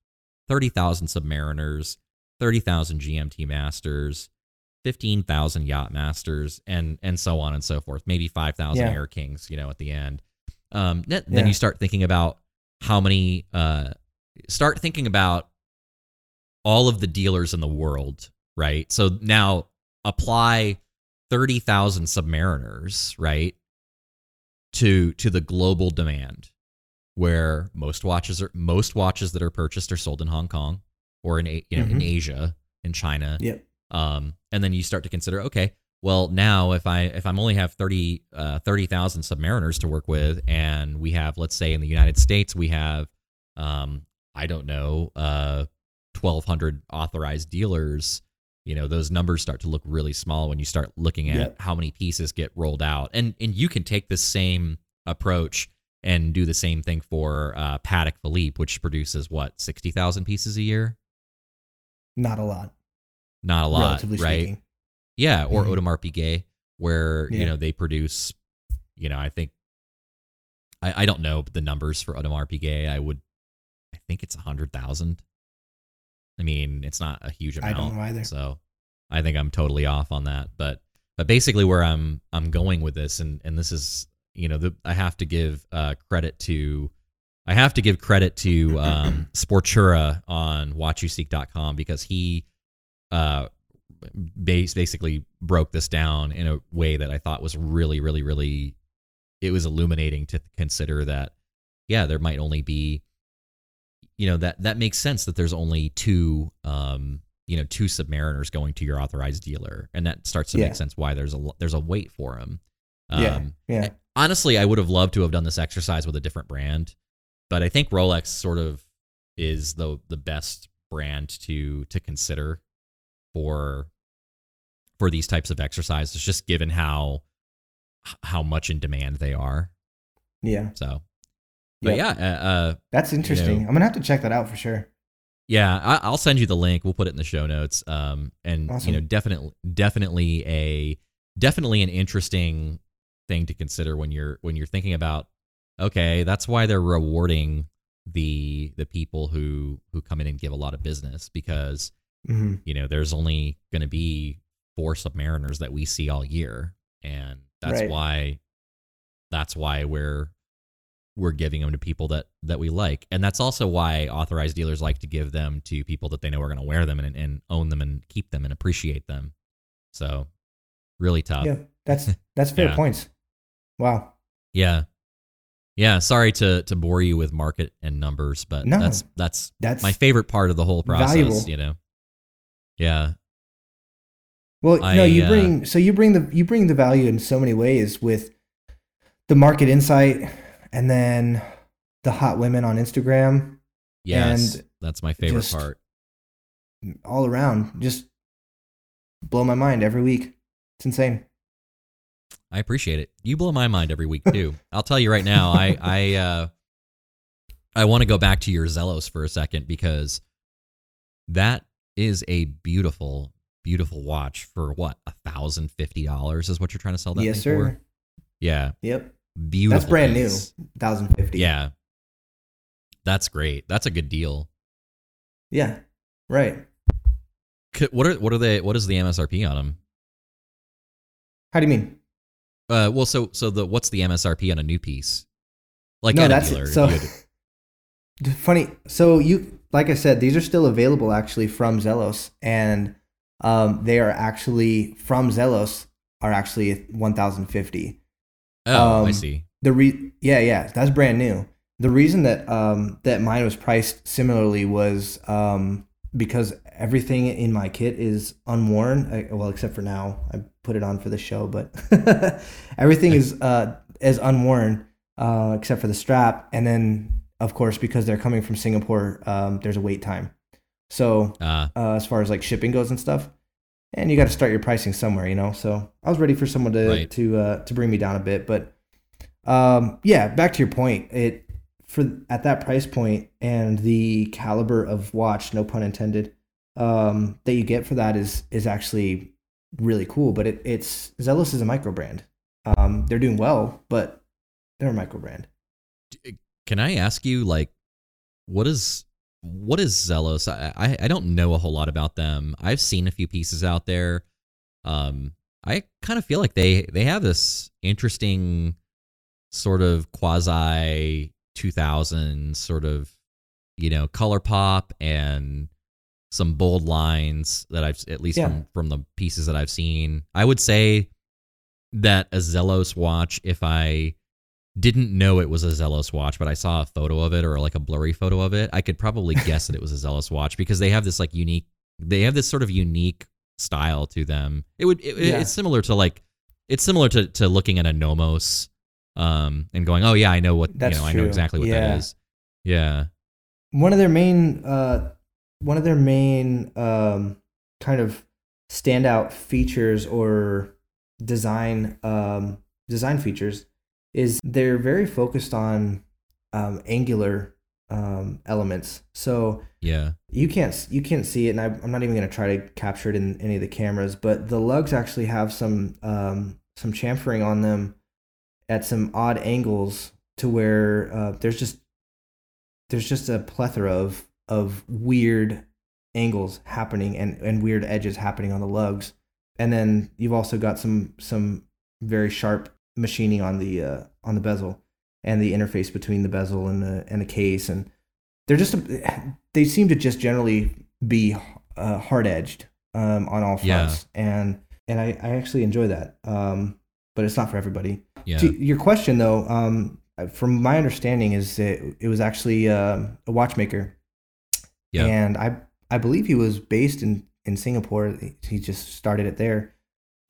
30,000 submariners, 30,000 GMT masters, 15,000 yacht masters and and so on and so forth. Maybe 5,000
Yeah.
air kings, you know, at the end. Um then,
Yeah.
then you start thinking about how many uh start thinking about all of the dealers in the world, right? So now apply 30,000 submariners, right? To to the global demand where most watches are most watches that are purchased are sold in Hong Kong or in you know in
Mhm.
Asia, in China.
Yep.
Um, and then you start to consider, okay, well now if I if I'm only have 30 uh, 30,000 submariners to work with, and we have let's say in the United States we have um, I don't know uh, 1,200 authorized dealers. You know those numbers start to look really small when you start looking at
Yep.
how many pieces get rolled out, and and you can take the same approach and do the same thing for uh, Patek Philippe, which produces what 60,000 pieces a year.
Not a lot,
Not a lot,
relatively
right?
speaking.
Yeah, or
Mhm.
Audemars Piguet, where you know they produce. You know, I think I, I don't know the numbers for Audemars Piguet. I would, I think it's a hundred thousand. I mean, it's not a huge amount.
I don't know either.
So I think I'm totally off on that. But but basically, where I'm I'm going with this, and and this is you know the I have to give uh, credit to. I have to give credit to um, Sportura on WatchUseek.com because he uh, base, basically broke this down in a way that I thought was really, really, really. It was illuminating to consider that, yeah, there might only be, you know, that that makes sense that there's only two, um, you know, two Submariners going to your authorized dealer, and that starts to
Yeah.
make sense why there's a there's a wait for them.
Yeah.
Um,
Yeah.
honestly, I would have loved to have done this exercise with a different brand, but I think Rolex sort of is the the best brand to to consider for for these types of exercises, just given how how much in demand they are.
Yeah.
So, but
Yep.
yeah, uh, uh,
That's interesting.
know-
I'm gonna have to check that out for sure.
yeah, I, I'll send you the link. We'll put it in the show notes. Um, and
Awesome.
you know, definitely, definitely a definitely an interesting thing to consider when you're when you're thinking about. Okay, that's why they're rewarding the the people who who come in and give a lot of business because
hmm
you know there's only going to be four submariners that we see all year and that's
Right.
why that's why we're we're giving them to people that that we like and that's also why authorized dealers like to give them to people that they know are going to wear them and, and own them and keep them and appreciate them so really tough
Yeah. That's that's fair
Yeah.
points. Wow.
yeah yeah sorry to to bore you with market and numbers but
No.
that's that's
That's
my favorite part of the whole process
valuable.
you know yeah
Well,
I,
no, you
uh,
bring so you bring the you bring the value in so many ways with the market insight and then the hot women on Instagram
yes
And
that's my favorite part
all around. Just blow my mind every week. It's insane.
I appreciate it. You blow my mind every week too. I'll tell you right now. I I uh, I want to go back to your Zelos for a second because that is a beautiful, beautiful watch for what a thousand fifty dollars is what you're trying to sell that
yes,
thing
sir.
for. Yeah,
Yep.
Beautiful.
That's brand
piece.
new. 1050.
Yeah, that's great. That's a good deal.
Yeah. Right.
What are what are they? What is the MSRP on them?
How do you mean?
Uh, well, so so the what's the MSRP on a new piece? Like
no, that's
dealer,
so
had-
funny. So you, like I said, these are still available actually from Zelos, and um, they are actually from Zelos are actually 1050.
Oh, I
um,
see.
The re yeah yeah that's brand new. The reason that um that mine was priced similarly was um because everything in my kit is unworn. I, well, except for now, I put it on for the show, but everything is uh is unworn uh except for the strap, and then of course because they're coming from Singapore, um there's a wait time. So
Uh,
uh, as far as like shipping goes and stuff. And you got to start your pricing somewhere, you know. So I was ready for someone to
Right.
to uh, to bring me down a bit, but um, yeah, back to your point. It for at that price point and the caliber of watch, no pun intended, um, that you get for that is is actually really cool. But it, it's Zelos is a micro brand. Um, they're doing well, but they're a micro brand.
can I ask you like what is what is Zelos? I, I I don't know a whole lot about them. I've seen a few pieces out there. Um, I kind of feel like they they have this interesting sort of quasi 2000 sort of you know color pop and some bold lines that I've at least
Yeah.
from from the pieces that I've seen. I would say that a Zelos watch if I didn't know it was a Zelos watch, but I saw a photo of it or like a blurry photo of it, I could probably guess that it was a Zelos watch because they have this like unique, they have this sort of unique style to them. It would, it,
Yeah.
it's similar to like, it's similar to to looking at a Nomos, um, and going, oh yeah, I know what
That's
you know, I know
true.
exactly what
Yeah.
that is. Yeah,
one of their main uh one of their main um kind of standout features or design um design features is they're very focused on um angular um elements. So
yeah,
you can't you can't see it and I, i'm not even going to try to capture it in any of the cameras but the lugs actually have some um some chamfering on them at some odd angles to where uh, there's just there's just a plethora of of weird angles happening and and weird edges happening on the lugs. And then you've also got some some very sharp machining on the uh, on the bezel and the interface between the bezel and the and the case and they're just they seem to just generally be uh, hard edged um, on all
Yeah.
fronts and and I, I actually enjoy that um, but it's not for everybody
yeah,
to your question though, um, from my understanding, is that it was actually um a watchmaker,
Yeah.
and I I believe he was based in in Singapore. He just started it there,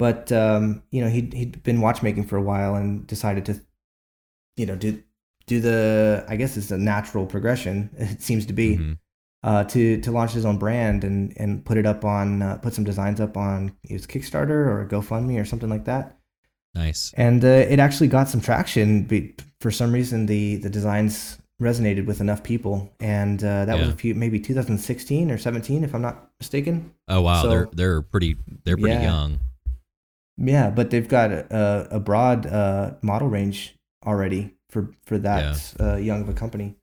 but um, you know he he'd been watchmaking for a while and decided to, you know, do do the I guess it's a natural progression. It seems to be
Mhm.
uh, to to launch his own brand and and put it up on uh, put some designs up on his Kickstarter or GoFundMe or something like that
nice.
and uh, it actually got some traction. But for some reason, the the designs resonated with enough people, and uh, that was a few maybe 2016 or 17, if I'm not mistaken.
Oh wow,
So-
they're they're pretty they're pretty
Yeah.
young.
Yeah, but they've got a, a broad uh, model range already for for that uh, young of a company.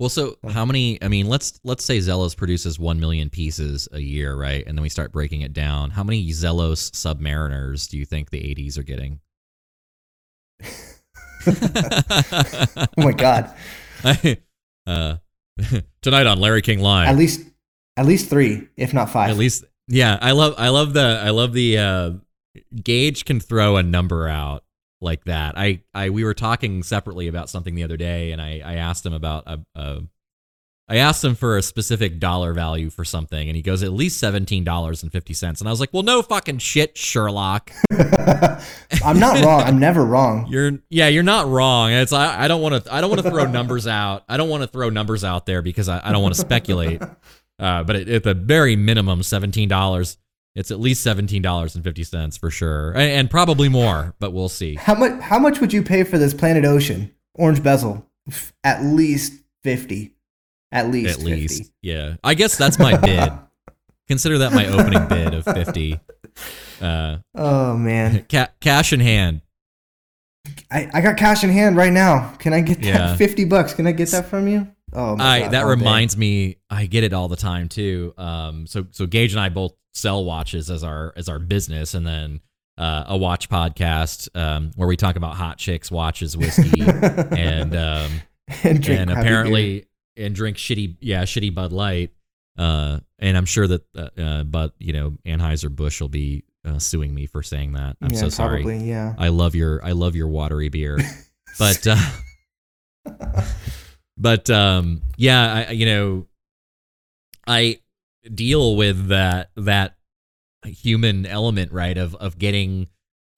Well, so how many? I mean, let's let's say Zelos produces one million pieces a year, right? And then we start breaking it down. How many Zelos Submariners do you think the ADs are getting?
Oh my god,
uh, tonight on Larry King Live.
at least at least three, if not five.
At least, yeah. I love, I love the, I love the. Uh, Gage can throw a number out like that. I, I, we were talking separately about something the other day, and I, I asked him about a, a I asked him for a specific dollar value for something, and he goes at least seventeen dollars and fifty cents. And I was like, "Well, no fucking shit, Sherlock.
I'm not wrong. I'm never wrong.
You're yeah, you're not wrong. It's I, I don't want to I don't want to throw numbers out. I don't want to throw numbers out there because I, I don't want to speculate. Uh, but at, at the very minimum, seventeen dollars. It's at least seventeen dollars and fifty cents for sure, and, and probably more. But we'll see.
How much? How much would you pay for this Planet Ocean orange bezel? At least fifty. At least.
At
50.
least, yeah. I guess that's my bid. Consider that my opening bid of fifty. Uh,
Oh man.
ca- cash in hand.
I, I got cash in hand right now. Can I get that
Yeah.
fifty bucks? Can I get that from you? Oh my
I
God,
that
all day.
reminds me, I get it all the time too. Um, so so Gage and I both sell watches as our as our business, and then uh, a watch podcast um, where we talk about hot chicks, watches, whiskey, and um,
and,
and
crappy beer.
apparently and drink shitty yeah shitty Bud Light. Uh, and I'm sure that uh, uh, but you know Anheuser Busch will be uh, suing me for saying that. I'm
yeah,
so sorry.
Probably, yeah.
I love your I love your watery beer, but uh, but um yeah I you know I deal with that that human element right of of getting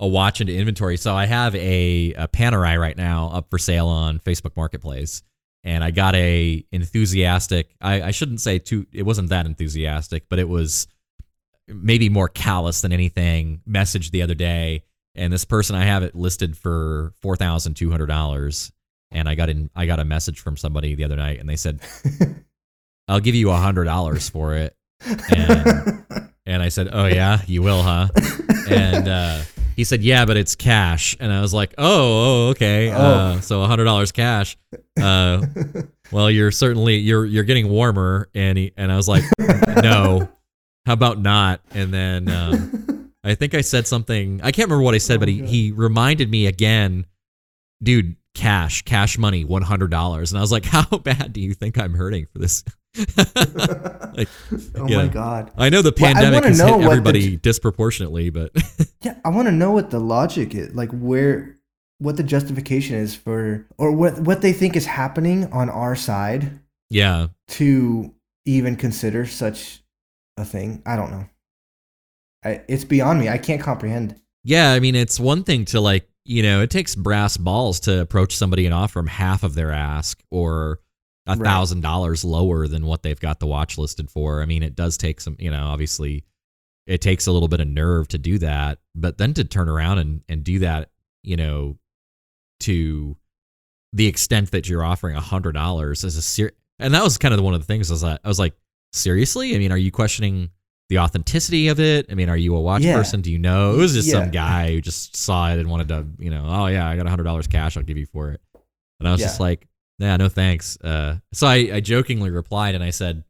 a watch into inventory. So I have a, a Panerai right now up for sale on Facebook Marketplace. And I got a enthusiastic. I, I shouldn't say too. It wasn't that enthusiastic, but it was maybe more callous than anything. Message the other day, and this person I have it listed for four thousand two hundred dollars. And I got in. I got a message from somebody the other night, and they said, "I'll give you a hundred dollars for it." And and I said, "Oh yeah, you will, huh?" And uh, he said, "Yeah, but it's cash." And I was like, "Oh, oh okay. Uh, so a hundred dollars cash. Uh, well, you're certainly you're you're getting warmer." And he and I was like, "No, how about not?" And then um, I think I said something. I can't remember what I said, but he he reminded me again, dude. Cash, cash money, one hundred dollars, and I was like, "How bad do you think I'm hurting for this?" like,
oh
yeah.
my god.
I know the
Well,
pandemic
wanna
has hit
what the
everybody disproportionately, but
Yeah, I want to know what the logic is, like where, what the justification is for, or what what they think is happening on our side
yeah,
to even consider such a thing. I don't know. I, it's beyond me. I can't comprehend.
yeah. I mean, it's one thing to like, you know, it takes brass balls to approach somebody and offer them half of their ask or a thousand dollars lower than what they've got the watch listed for. I mean, it does take some, you know, obviously, it takes a little bit of nerve to do that, but then to turn around and and do that, you know, to the extent that you're offering a hundred dollars as a ser- and that was kind of one of the things I was like, I was like, seriously? I mean, are you questioning the authenticity of it? I mean, are you a watch
Yeah.
person? Do you know? It was just
Yeah.
some guy who just saw it and wanted to, you know, oh yeah, I got a hundred dollars cash, I'll give you for it. And I was
Yeah.
just like, yeah, no thanks. Uh, so I, I jokingly replied and I said,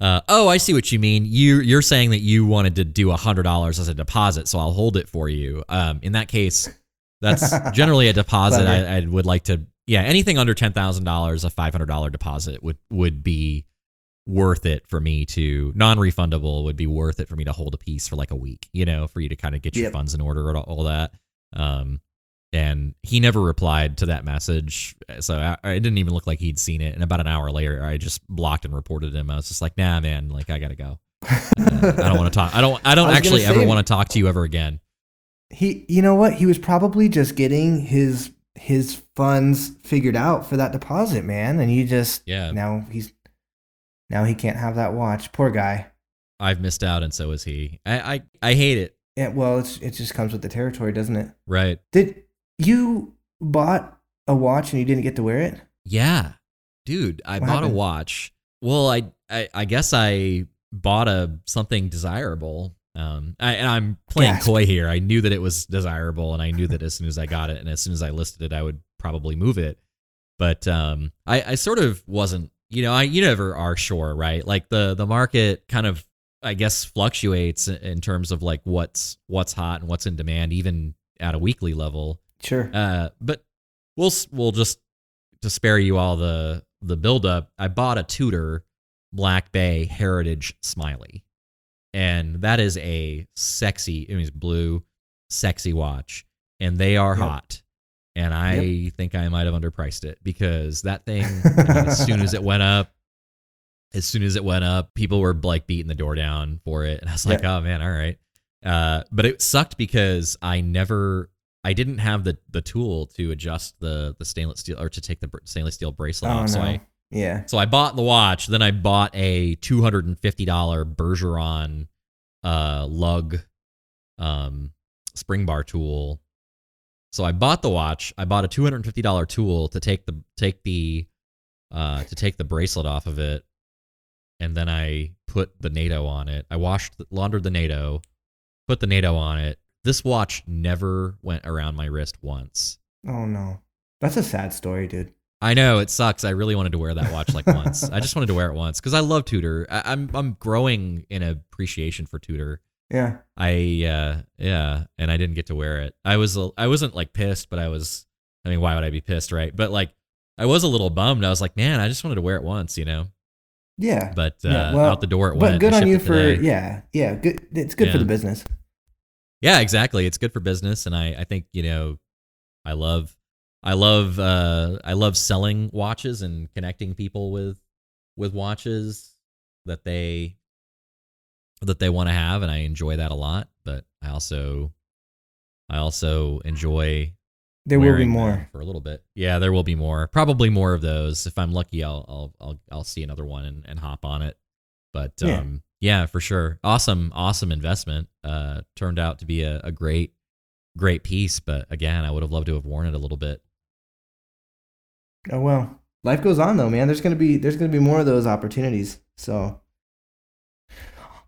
uh, oh, I see what you mean. You you're saying that you wanted to do a hundred dollars as a deposit, so I'll hold it for you. Um, in that case, that's generally a deposit. I, I would like to, yeah, anything under ten thousand dollars, a five hundred dollar deposit would would be worth it for me to non-refundable would be worth it for me to hold a piece for like a week, you know, for you to kind of get your
Yep.
funds in order and all, all that. Um, and he never replied to that message, so I, it didn't even look like he'd seen it. And about an hour later, I just blocked and reported him. I was just like, "Nah, man, like I gotta go. Uh, I don't want to talk. I don't. I don't
I
actually ever want to talk to you ever again."
He, you know what? He was probably just getting his his funds figured out for that deposit, man. And you just
Yeah.
now he's now he can't have that watch. Poor guy.
I've missed out, and so is he. I I, I hate it.
Yeah, well, it's it just comes with the territory, doesn't it?
Right?
Did you bought a watch and you didn't get to wear it?
Yeah, dude. I
What
bought a watch. Well, I, I I guess I bought a something desirable. Um, I, and I'm playing
Gasp.
coy here. I knew that it was desirable, and I knew that as soon as I got it, and as soon as I listed it, I would probably move it. But um, I, I sort of wasn't. You know, I you never are sure, right? Like the the market kind of, I guess, fluctuates in- in terms of like what's what's hot and what's in demand, even at a weekly level.
Sure.
Uh, but we'll we'll just to spare you all the the buildup. I bought a Tudor Black Bay Heritage Smiley, and that is a sexy. It mean, it's blue, sexy watch, and they are
Yep.
hot. And I think I might have underpriced it because that thing, I mean, as soon as it went up, as soon as it went up, people were like beating the door down for it, and I was like, oh man, all right. Uh, but it sucked because I never, I didn't have the the tool to adjust the the stainless steel or to take the stainless steel bracelet
oh
off.
no.
So I
yeah.
so I bought the watch. Then I bought a two hundred and fifty dollar Bergeon uh, lug um, spring bar tool. So I bought the watch. I bought a two hundred and fifty dollar tool to take the take the uh, to take the bracelet off of it, and then I put the NATO on it. I washed, laundered the NATO, put the NATO on it. This watch never went around my wrist once.
Oh no, that's a sad story, dude.
I know it sucks. I really wanted to wear that watch like once. I just wanted to wear it once because I love Tudor. I, I'm I'm growing in appreciation for Tudor.
Yeah.
I uh yeah, and I didn't get to wear it. I was I wasn't like pissed, but I was. I mean, why would I be pissed, right? But like, I was a little bummed. I was like, man, I just wanted to wear it once, you know.
Yeah.
But uh,
Yeah, well,
out the door it
but
went.
But
good
on you for
today.
yeah, yeah. Good. It's good for the business.
Yeah, exactly. It's good for business, and I I think you know, I love I love uh I love selling watches and connecting people with with watches that they that they want to have, and I enjoy that a lot. But I also I also enjoy
There will be more.
for a little bit. Yeah, there will be more. Probably more of those. If I'm lucky, I'll I'll I'll, I'll see another one and, and hop on it. But
Yeah.
um, yeah, for sure. Awesome, awesome investment. Uh, turned out to be a, a great, great piece. But again, I would have loved to have worn it a little bit.
Oh well, life goes on though, man. There's gonna be there's gonna be more of those opportunities. So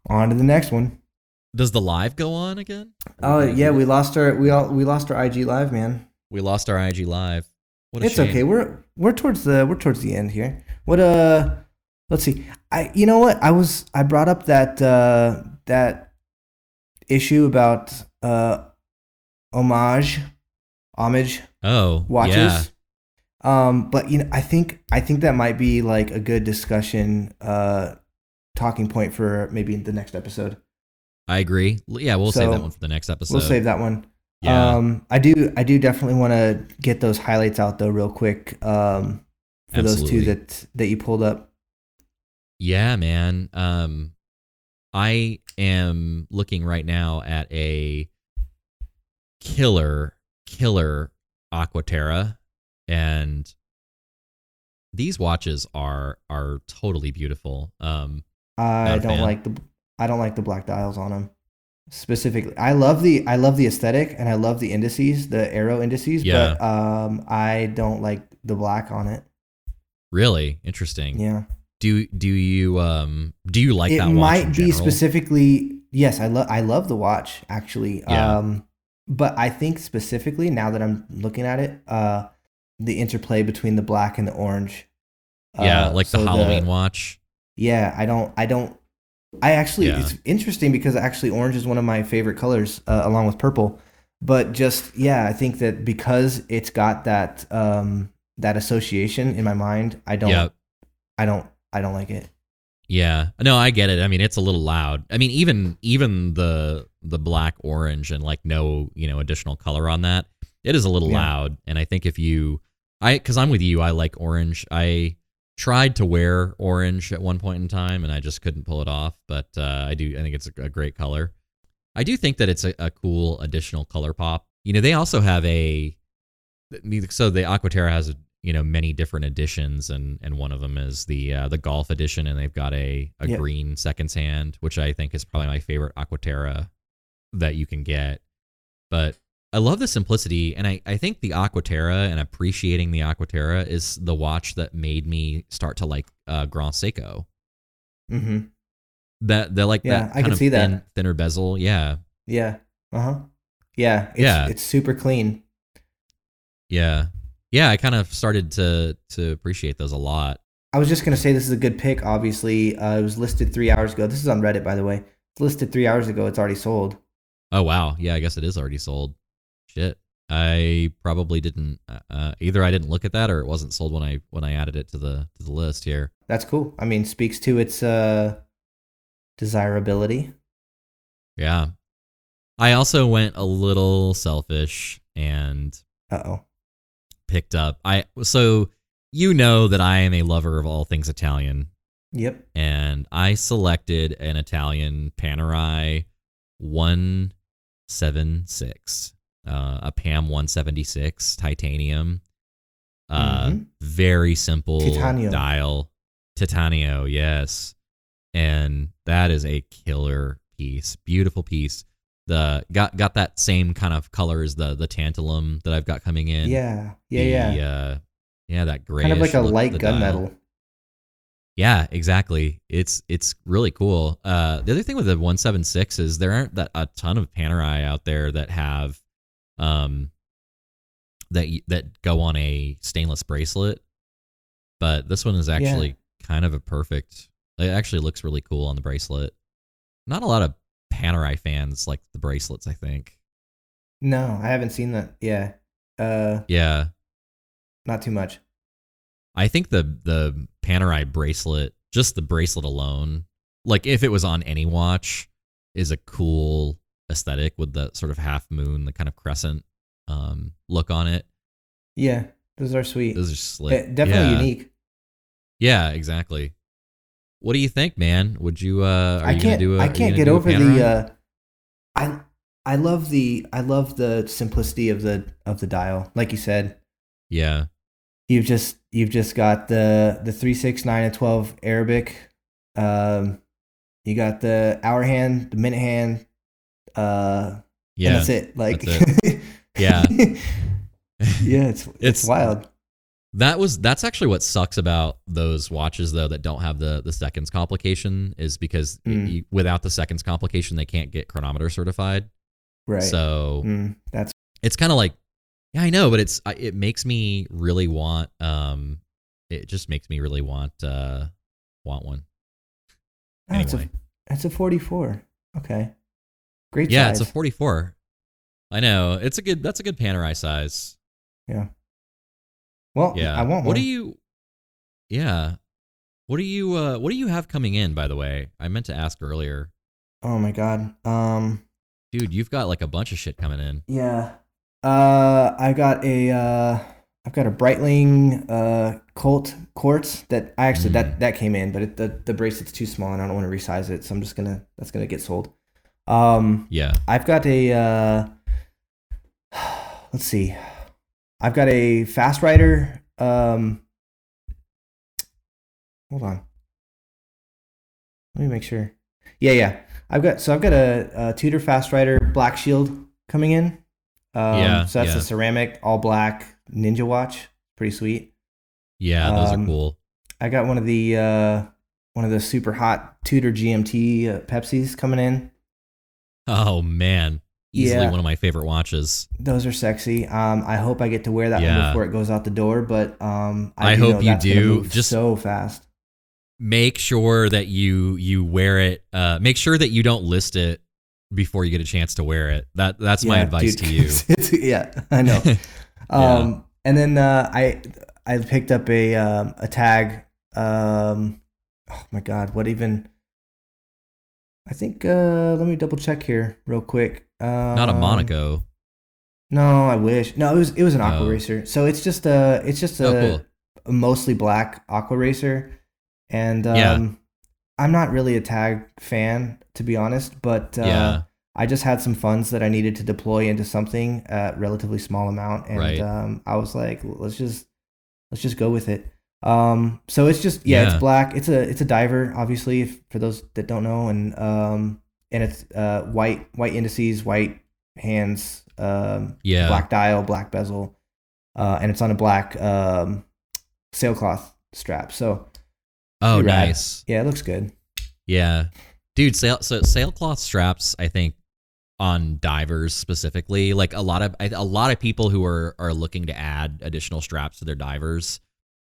on to the next one.
Does the live go on again?
Oh yeah, we lost our we all we lost our IG live, man.
we lost our IG live. What
It's
shame.
okay. We're we're towards the we're towards the end here. What uh let's see. I you know what? I was I brought up that uh that issue about uh homage homage
Oh,
watches.
yeah.
Um but you know I think I think that might be like a good discussion uh talking point for maybe the next episode.
I agree. Yeah, we'll save that one for the next episode.
we'll save that one.
Yeah,
Um, I do. I do definitely want to get those highlights out though, real quick. Um, for those two that that you pulled up.
Yeah, man. Um, I am looking right now at a killer, killer Aquaterra, and these watches are are totally beautiful. Um,
I don't
fan.
like the. I don't like the black dials on them. Specifically, I love the I love the aesthetic and I love the indices, the arrow indices.
Yeah.
But um, I don't like the black on it.
really interesting.
Yeah.
Do do you um do you like
it
that watch?
It
might
be specifically yes i love i love the watch actually
Yeah.
um but i think specifically now that i'm looking at it uh the interplay between the black and the orange
Yeah,
uh,
like the
so
Halloween watch.
yeah i don't i don't i actually
Yeah.
it's interesting because actually orange is one of my favorite colors uh, along with purple but just yeah i think that because it's got that um that association in my mind i don't
Yeah,
i don't i don't like it
Yeah. No, I get it. I mean, it's a little loud. I mean, even even the the black orange and like no, you know, additional color on that, it is a little
Yeah.
loud. And I think if you I cuz I'm with you, I like orange. I tried to wear orange at one point in time and I just couldn't pull it off, but uh, I do I think it's a, a great color. I do think that it's a, a cool additional color pop. You know, they also have a so the Aquaterra has you know many different editions and and one of them is the uh, the golf edition and they've got a a
Yeah.
green seconds hand which I think is probably my favorite Aquaterra that you can get but I love the simplicity and I I think the Aquaterra and appreciating the Aquaterra is the watch that made me start to like uh, Grand Seiko
mm-hmm
that they're like
Yeah,
that
I can see that.
thin, thinner bezel yeah
Yeah. Uh huh. Yeah. It's,
Yeah.
It's super clean.
yeah yeah I kind of started to to appreciate those a lot
I was just gonna say this is a good pick. Obviously, uh, it was listed three hours ago. This is on Reddit, by the way. It's listed three hours ago. It's already sold.
Oh wow, yeah, I guess it is already sold. Shit, I probably didn't. Uh, either I didn't look at that, or it wasn't sold when I when I added it to the to the list here.
That's cool. I mean, speaks to its uh, desirability.
Yeah, I also went a little selfish and
Uh oh.
Picked up. I so you know that I am a lover of all things Italian,
Yep.
and I selected an Italian Panerai one seven six, uh, a Pam one seventy six titanium. Uh,
Mhm.
very simple
Titanio.
dial, Titanio, yes, and that is a killer piece, beautiful piece. The got got that same kind of color as the the tantalum that I've got coming in.
Yeah. Yeah.
The,
Yeah.
Uh, yeah, that gray
kind of like a light gunmetal.
Yeah, exactly. It's it's really cool. Uh, the other thing with the 176 is there aren't that a ton of Panerai out there that have um that that go on a stainless bracelet. But this one is actually kind of a perfect. It actually looks really cool on the bracelet. Not a lot of Panerai fans like the bracelets, I think.
No, I haven't seen that. Yeah. Uh,
Yeah.
not too much.
I think the the Panerai bracelet, just the bracelet alone, like if it was on any watch, is a cool aesthetic with the sort of half moon, the kind of crescent um, look on it.
Yeah, those are sweet.
Those are slick.
definitely
yeah.
unique.
Yeah, exactly. What do you think, man? Would you? uh Are
I
you
can't.
gonna do a?
I can't get over the. Uh, I I love the I love the simplicity of the of the dial. Like you said,
yeah,
you've just you've just got the the three six nine and twelve Arabic. Um, you got the hour hand, the minute hand. Uh, and
yeah.
that's it. Like,
that's Yeah.
yeah, it's, it's
It's-
wild.
That was that's actually what sucks about those watches though that don't have the the seconds complication is because
Mm.
you, without the seconds complication they can't get chronometer certified.
Right.
So
Mm, that's
it's kind of like yeah I know, but it's it makes me really want um it just makes me really want uh want one.
oh, it's a it's a forty four. Okay, great.
Yeah,
size.
it's a 44. I know it's a good that's a good Panerai size.
yeah. Well,
Yeah.
I want
What
one.
do you? Yeah. What do you? Uh, what do you have coming in? By the way, I meant to ask earlier,
Oh my god. Um.
dude. You've got like a bunch of shit coming in.
Yeah. Uh, I got a uh, I've got a Breitling uh Colt quartz that I actually
Mm.
that that came in, but it, the the bracelet's too small and I don't want to resize it, so I'm just gonna that's gonna get sold. Um,
Yeah.
I've got a uh, let's see, I've got a Fast Rider. Um, hold on, let me make sure. Yeah, yeah. I've got so I've got a, a Tudor Fast Rider Black Shield coming in. Um,
Yeah,
So that's
yeah.
a ceramic all black ninja watch. Pretty sweet.
Yeah, those
Um,
are cool.
I got one of the uh, one of the super hot Tudor GMT uh, Pepsis coming in.
Oh man, easily
yeah.
one of my favorite watches.
Those are sexy. Um, I hope I get to wear that one before it goes out the door. But um,
I
do
hope you do. Just-
so fast.
Make sure that you you wear it. Uh, make sure that you don't list it before you get a chance to wear it. That that's my advice
dude,
to you.
yeah, I know. Um, and then uh, I I picked up a um, a tag. Um, oh my god, what even? I think uh, let me double check here real quick. Um,
Not a Monaco.
No, I wish. No, it was it was an aqua
Oh.
racer. So it's just a it's just a,
Oh, cool.
a mostly black aqua racer, and um,
Yeah.
I'm not really a tag fan to be honest, but uh,
Yeah.
I just had some funds that I needed to deploy into something at relatively small amount, and
Right.
um, I was like, let's just let's just go with it. Um, so it's just yeah,
Yeah.
it's black. It's a it's a diver, obviously, if, for those that don't know, and um, and it's uh white white indices, white hands, um,
Yeah.
black dial, black bezel, uh, and it's on a black um sailcloth strap. So
Oh,
pretty rad.
nice.
yeah, it looks good.
Yeah, dude. Sail so sailcloth straps. I think on divers specifically, like a lot of a lot of people who are are looking to add additional straps to their divers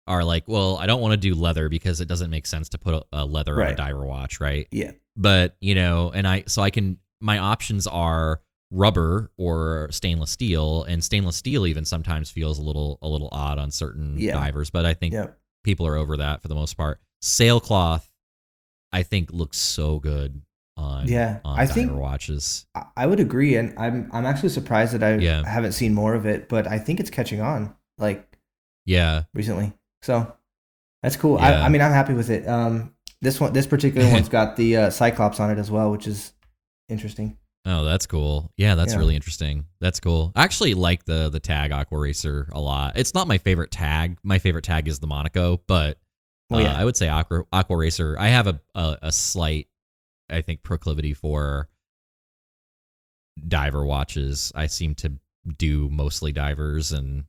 are like, well, I don't want to do leather because it doesn't make sense to put a, leather on a diver watch, right?
Yeah,
But you know, and I so I can my options are rubber or stainless steel, and stainless steel even sometimes feels a little a little odd on certain
Yeah.
divers, but I think
yeah.
people are over that for the most part. Sailcloth, I think, looks so good on
Yeah,
on
I
diver
think-
watches.
I- I would agree, and I'm I'm actually surprised that I
Yeah.
haven't seen more of it, but I think it's catching on like
Yeah,
recently. So that's cool.
Yeah.
I, I mean, I'm happy with it. Um, this one, this particular one's got the uh, Cyclops on it as well, which is interesting.
oh, that's cool. Yeah, that's
Yeah.
really interesting. That's cool. I actually like the the tag Aqua Racer a lot. It's not my favorite tag. My favorite tag is the Monaco, but uh,
yeah.
I would say Aqua Aqua Racer. I have a, a a slight, I think, proclivity for diver watches. I seem to do mostly divers, and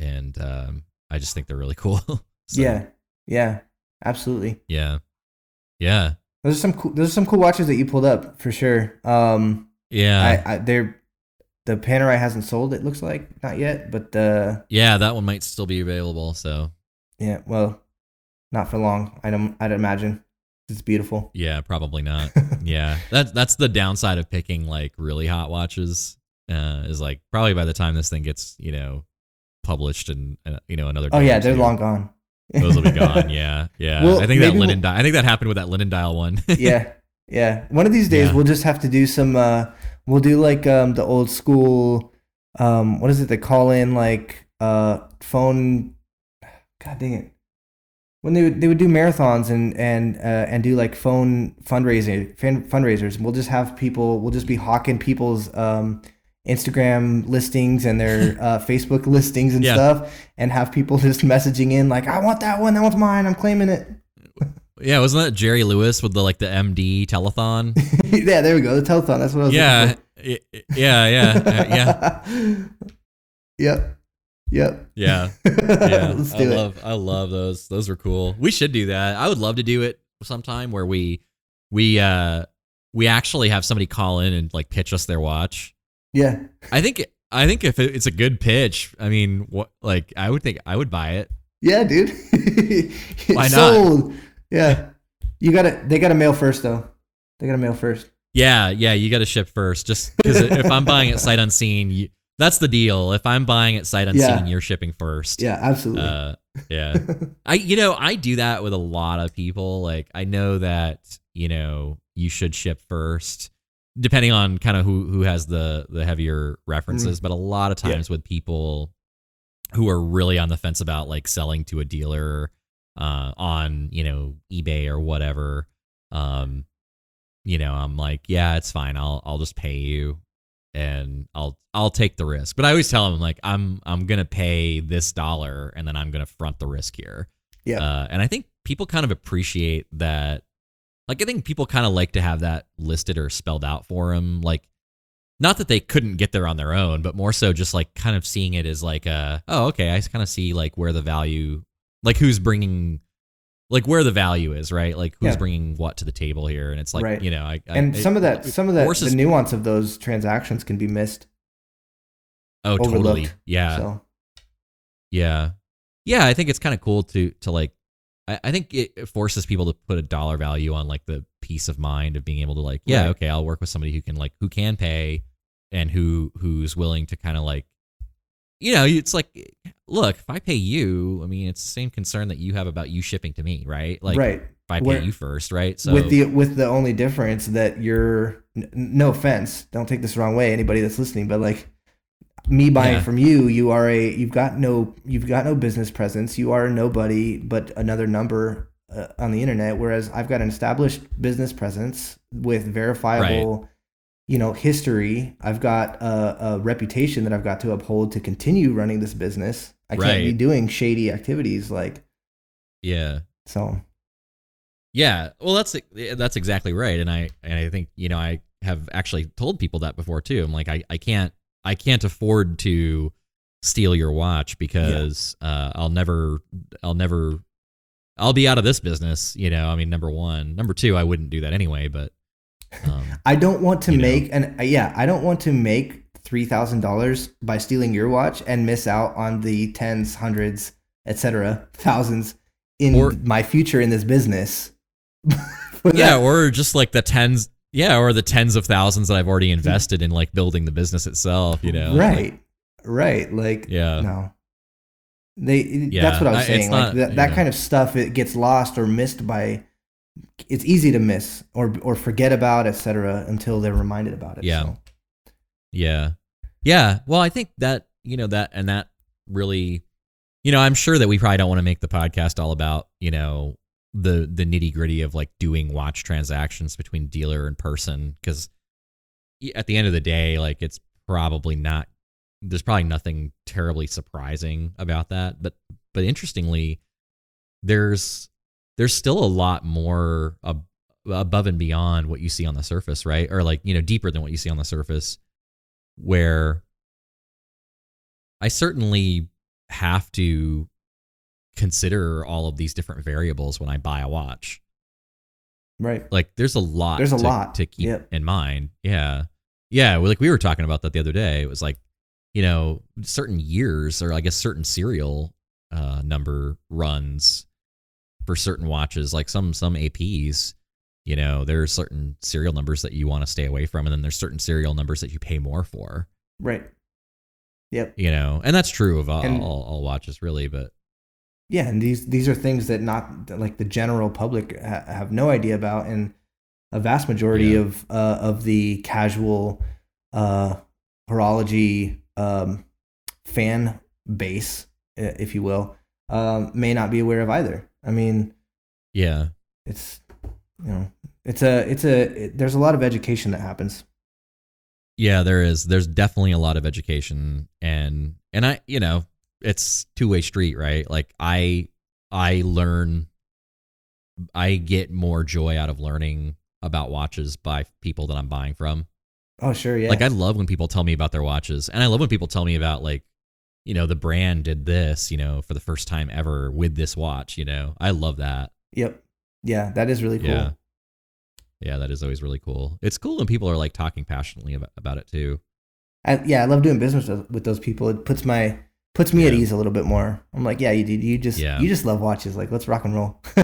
and um, I just think they're really cool. So,
Yeah, yeah. absolutely.
Yeah. Yeah.
Those are some cool. Those are some cool watches that you pulled up for sure. Um,
Yeah.
I, I they're the Panerai hasn't sold. It looks like not yet, but uh,
yeah, that one might still be available. So
yeah, well, not for long. I don't. I'd imagine it's beautiful.
yeah, probably not. yeah. That's that's the downside of picking like really hot watches. Uh, is like probably by the time this thing gets, you know, published and uh, you know, another
oh yeah, they're long gone.
Those will be gone. Yeah. Yeah.
Well,
I think that linen
we'll-
I think that happened with that linen dial one.
yeah, yeah. One of these days
Yeah.
we'll just have to do some. Uh, we'll do like um the old school. Um, what is it? They call in like uh phone. God dang it. When they would they would do marathons and and uh, and do like phone fundraising fan, fundraisers, we'll just have people. We'll just be hawking people's um Instagram listings and their uh, Facebook listings and
Yeah.
stuff, and have people just messaging in like, "I want that one. That one's mine. I'm claiming it."
yeah, wasn't that Jerry Lewis with the like the MD telethon?
yeah, there we go. The telethon. That's what I was.
yeah. Yeah, yeah. uh, yeah.
yep. Yep.
Yeah. Yeah.
Let's
I
do it.
love I love those. Those were cool. We should do that. I would love to do it sometime where we we uh we actually have somebody call in and like pitch us their watch.
Yeah.
I think I think if it's a good pitch, I mean, what like I would think I would buy it.
Yeah, dude.
Why not?
Sold. Yeah. You gotta. They gotta mail first though. They gotta mail first.
Yeah, yeah, you got to ship first just cuz if I'm buying it sight unseen, you, that's the deal. If I'm buying it sight unseen,
Yeah.
you're shipping first.
Yeah, absolutely.
Uh yeah. I you know, I do that with a lot of people. Like I know that, you know, you should ship first depending on kind of who who has the the heavier references, but a lot of
Mm-hmm. Yeah.
times with people who are really on the fence about like selling to a dealer uh on, you know, eBay or whatever, um you know, I'm like, yeah, it's fine. I'll I'll just pay you and I'll I'll take the risk. But I always tell them like I'm I'm gonna pay this dollar and then I'm gonna front the risk here.
yeah.
Uh, and I think people kind of appreciate that. Like I think people kind of like to have that listed or spelled out for them. Like not that they couldn't get there on their own, but more so just like kind of seeing it as like a oh okay, I kind of see like where the value, like who's bringing. Like where the value is, right? Like who's
Yeah.
bringing what to the table here, and it's like
Right.
you know, I, I
and
it-
some of that, some of that, the nuance of those transactions can be missed.
Oh, totally. Yeah.
So
Yeah. Yeah, I think it's kind of cool to to like I, I think it forces people to put a dollar value on like the peace of mind of being able to like, yeah,
Right.
okay, I'll work with somebody who can like who can pay and who who's willing to kind of like you know, it's like look, if I pay you, I mean, it's the same concern that you have about you shipping to me, right? Like
right.
if I pay
Where-
you first, right? So
with the with the only difference that you're n- no offense don't take this the wrong way anybody that's listening but like me buying
Yeah.
from you you are a you've got no you've got no business presence. You are nobody but another number uh, on the internet. Whereas i've got an established business presence with verifiable you know history. I've got a, a reputation that i've got to uphold to continue running this business. I can't be doing shady activities like
yeah.
so.
Yeah, well, that's that's exactly right, and I and I think you know I have actually told people that before too. I'm like I, I can't I can't afford to steal your watch because uh, I'll never I'll never I'll be out of this business. You know, I mean, number one, number two, I wouldn't do that anyway. But um,
I don't want to
know.
make and uh, yeah, I don't want to make three thousand dollars by stealing your watch and miss out on the tens, hundreds, etc., thousands in
Or-
my future in this business.
Yeah,
that-
or just like the tens, yeah, or the tens of thousands that I've already mm. invested in like building the business itself. You know,
right, right. Like,
Yeah.
no, they.
Yeah,
that's what I was
I-
saying. Like
not-
that, that kind of stuff, it gets lost or missed by. It's easy to miss or or forget about, etc., until they're reminded about it.
Yeah.
so.
Yeah. Yeah. Well, I think that, you know, that and that really, you know, I'm sure that we probably don't want to make the podcast all about, you know, the the nitty gritty of like doing watch transactions between dealer and person because at the end of the day, like it's probably not. There's probably nothing terribly surprising about that, but but interestingly, there's there's still a lot more ab- above and beyond what you see on the surface, right? Or like you know deeper than what you see on the surface where I certainly have to consider all of these different variables when I buy a watch.
Right.
Like there's a lot
There's a
to,
lot.
to keep
Yep.
in mind. Yeah. Yeah, like we were talking about that the other day. It was like, you know, certain years or I guess certain serial uh number runs for certain watches, like some some APs, you know, there's certain serial numbers that you want to stay away from and then there's certain serial numbers that you pay more for.
Right. Yep.
You know, and that's true of all,
And-
all, all watches really, but
Yeah, and these these are things that not like the general public ha- have no idea about, and a vast majority
Yeah.
of uh, of the casual uh, horology um, fan base, if you will, um, may not be aware of either. I mean,
yeah.
it's you know, it's a it's a it, there's a lot of education that happens.
Yeah, there is. There's definitely a lot of education and and I, you know, it's two-way street, right? Like I I learn I get more joy out of learning about watches by people that I'm buying from.
Oh, sure, yeah.
Like I love when people tell me about their watches and I love when people tell me about like you know, the brand did this, you know, for the first time ever with this watch, you know. I love that.
yep. Yeah, that is really cool.
Yeah. Yeah, that is always really cool. It's cool when people are like talking passionately about, about it too.
I, yeah, I love doing business with, with those people. It puts my puts me at ease a little bit more. I'm like, yeah, you you just
Yeah.
you just love watches. Like, let's rock and roll.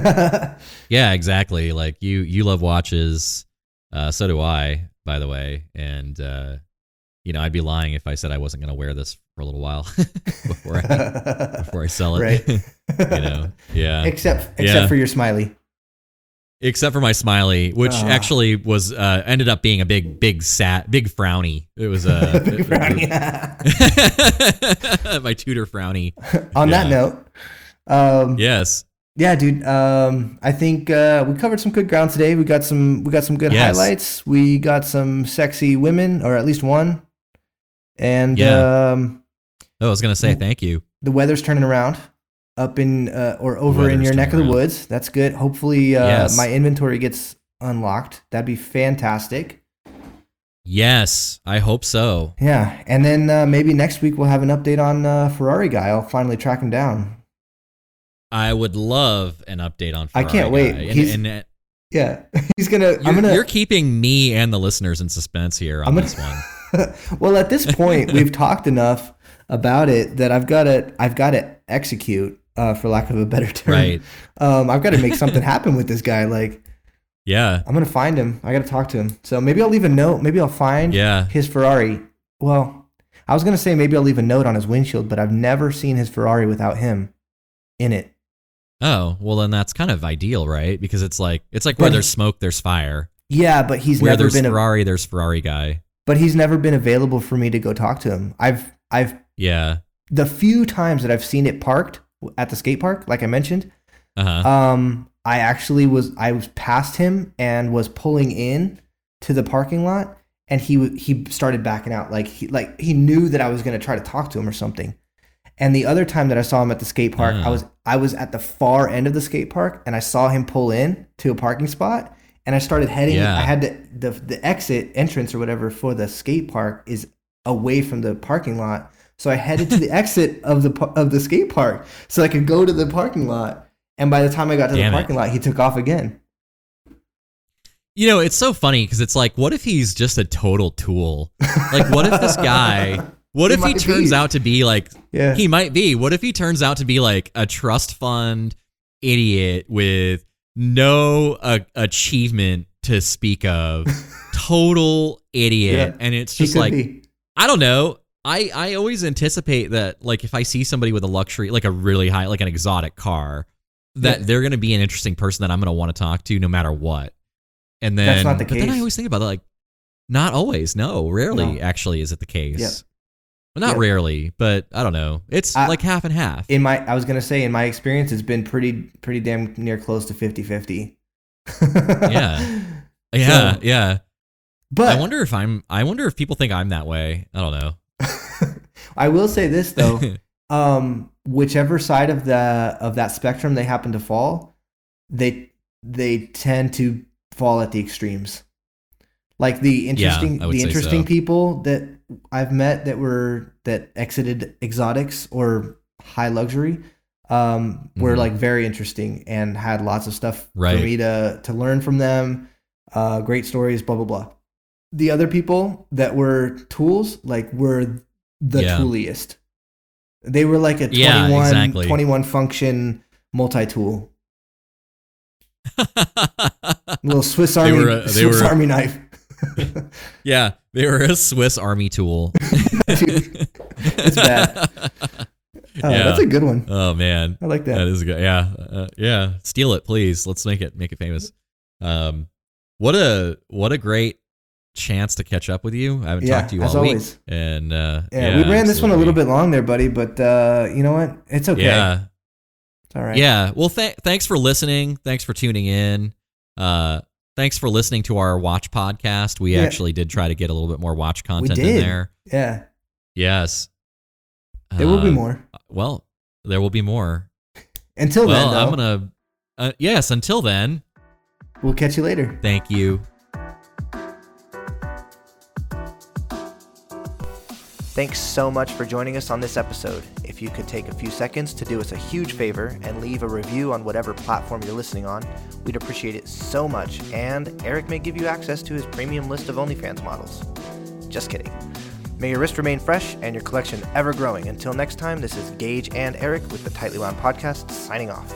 Yeah, exactly. Like you you love watches. Uh, so do I, by the way. And uh, you know, I'd be lying if I said I wasn't going to wear this for a little while before I before I sell it.
right.
you know. Yeah.
except except
Yeah.
for your smiley.
Except for my smiley, which
Ah.
actually was uh, ended up being a big big sat big frowny. It was uh,
Big frowny.
my Tudor frowny.
On that note, um,
yes, yeah.
Dude. Um, I think uh, we covered some good ground today. We got some we got some good
Yes.
highlights. We got some sexy women, or at least one. And
Yeah.
um,
Oh, I was gonna say thank you.
the weather's turning around up in uh, or over in your neck of the woods. That's good. Hopefully, uh,
Yes.
my inventory gets unlocked. That'd be fantastic.
Yes, I hope so.
Yeah, and then uh, maybe next week we'll have an update on uh, Ferrari guy. I'll finally track him down.
I would love an update on.
I can't wait.
Guy. And,
He's-
and, uh,
Yeah, he's gonna.
you're,
I'm gonna.
you're keeping me and the listeners in suspense here on
I'm gonna-
this one.
well, at this point, we've talked enough about it that I've got to. I've got to execute, uh, for lack of a better term.
Right?
Um, I've got to make something happen with this guy. Like,
Yeah.
I'm gonna find him. I got to talk to him. So maybe I'll leave a note. Maybe I'll find
Yeah.
his Ferrari. Well, I was gonna say maybe I'll leave a note on his windshield, but I've never seen his Ferrari without him in it.
Oh well, then that's kind of ideal, right? Because it's like it's like where
But-
there's smoke, there's fire.
Yeah, but he's
where
never
there's
been. A,
Ferrari, there's Ferrari guy.
but he's never been available for me to go talk to him. I've I've
Yeah.
the few times that I've seen it parked at the skate park, like I mentioned,
Uh huh.
um, I actually was I was past him and was pulling in to the parking lot, and he he started backing out like he like he knew that I was gonna try to talk to him or something. And the other time that I saw him at the skate park, I
Ah.
was I was at the far end of the skate park, and I saw him pull in to a parking spot, and I started heading.
Yeah.
I had to, the the exit entrance or whatever for the skate park is away from the parking lot. So I headed to the exit of the of the skate park so I could go to the parking lot. And by the time I got to
Damn
the
it.
parking lot, he took off again.
You know, it's so funny because it's like, what if he's just a total tool? Like, what if this guy? What
He
if he turns
be.
out to be like
Yeah.
he might be? What if he turns out to be like a trust fund idiot with no uh, achievement to speak of, total idiot,
Yeah.
and it's just like
be.
I don't know. I, I always anticipate that like if I see somebody with a luxury like a really high like an exotic car that
Yeah.
they're going to be an interesting person that I'm going to want to talk to no matter what. And then
That's not the
but then I always think about it like not always. No, rarely
No.
actually is it the case.
Yep.
Well, not
Yep.
rarely, but I don't know. It's
I-
like half and half.
in my I was gonna say in my experience, it's been pretty pretty damn near close to 50-50.
Yeah. yeah,
so-
yeah.
But
I wonder if I'm I wonder if people think I'm that way. I don't know.
I will say this though. um, whichever side of the of that spectrum they happen to fall, they they tend to fall at the extremes. Like the interesting
would
the interesting
so.
people that I've met that were that exited exotics or high luxury, um, were
Mhm.
like very interesting and had lots of stuff
Right.
for me to to learn from them. Uh, great stories, blah blah blah. The other people that were tools like were the
Yeah.
tooliest. They were like a 21,
Yeah, exactly.
21 function multi-tool, little Swiss Army
a-
Swiss Army knife.
yeah, they were a Swiss Army tool.
Dude, it's bad. Oh,
Yeah.
That's a good one.
Oh man,
I like that.
that is good. Yeah, uh, yeah. Steal it, please. Let's make it make it famous. Um, what a what a great chance to catch up with you. I haven't
Yeah,
talked to you
as
all
always.
week, and uh,
yeah, we ran this one a little bit long there, buddy, but uh, you know what? It's okay.
Yeah,
It's all right.
yeah. Well, th- thanks for listening. Thanks for tuning in. Uh, thanks for listening to our watch podcast. We
Yeah.
actually did try to get a little bit more watch content in there.
Yeah.
Yes.
There will be
Uh,
more.
Well, there will be more.
Until
well,
then,
I'm gonna. Uh, yes. Until then,
we'll catch you later.
thank you.
Thanks so much for joining us on this episode. If you could take a few seconds to do us a huge favor and leave a review on whatever platform you're listening on, we'd appreciate it so much, and Eric may give you access to his premium list of OnlyFans models. Just kidding. May your wrist remain fresh and your collection ever growing. Until next time, this is Gage and Eric with the Tightly Wound Podcast signing off.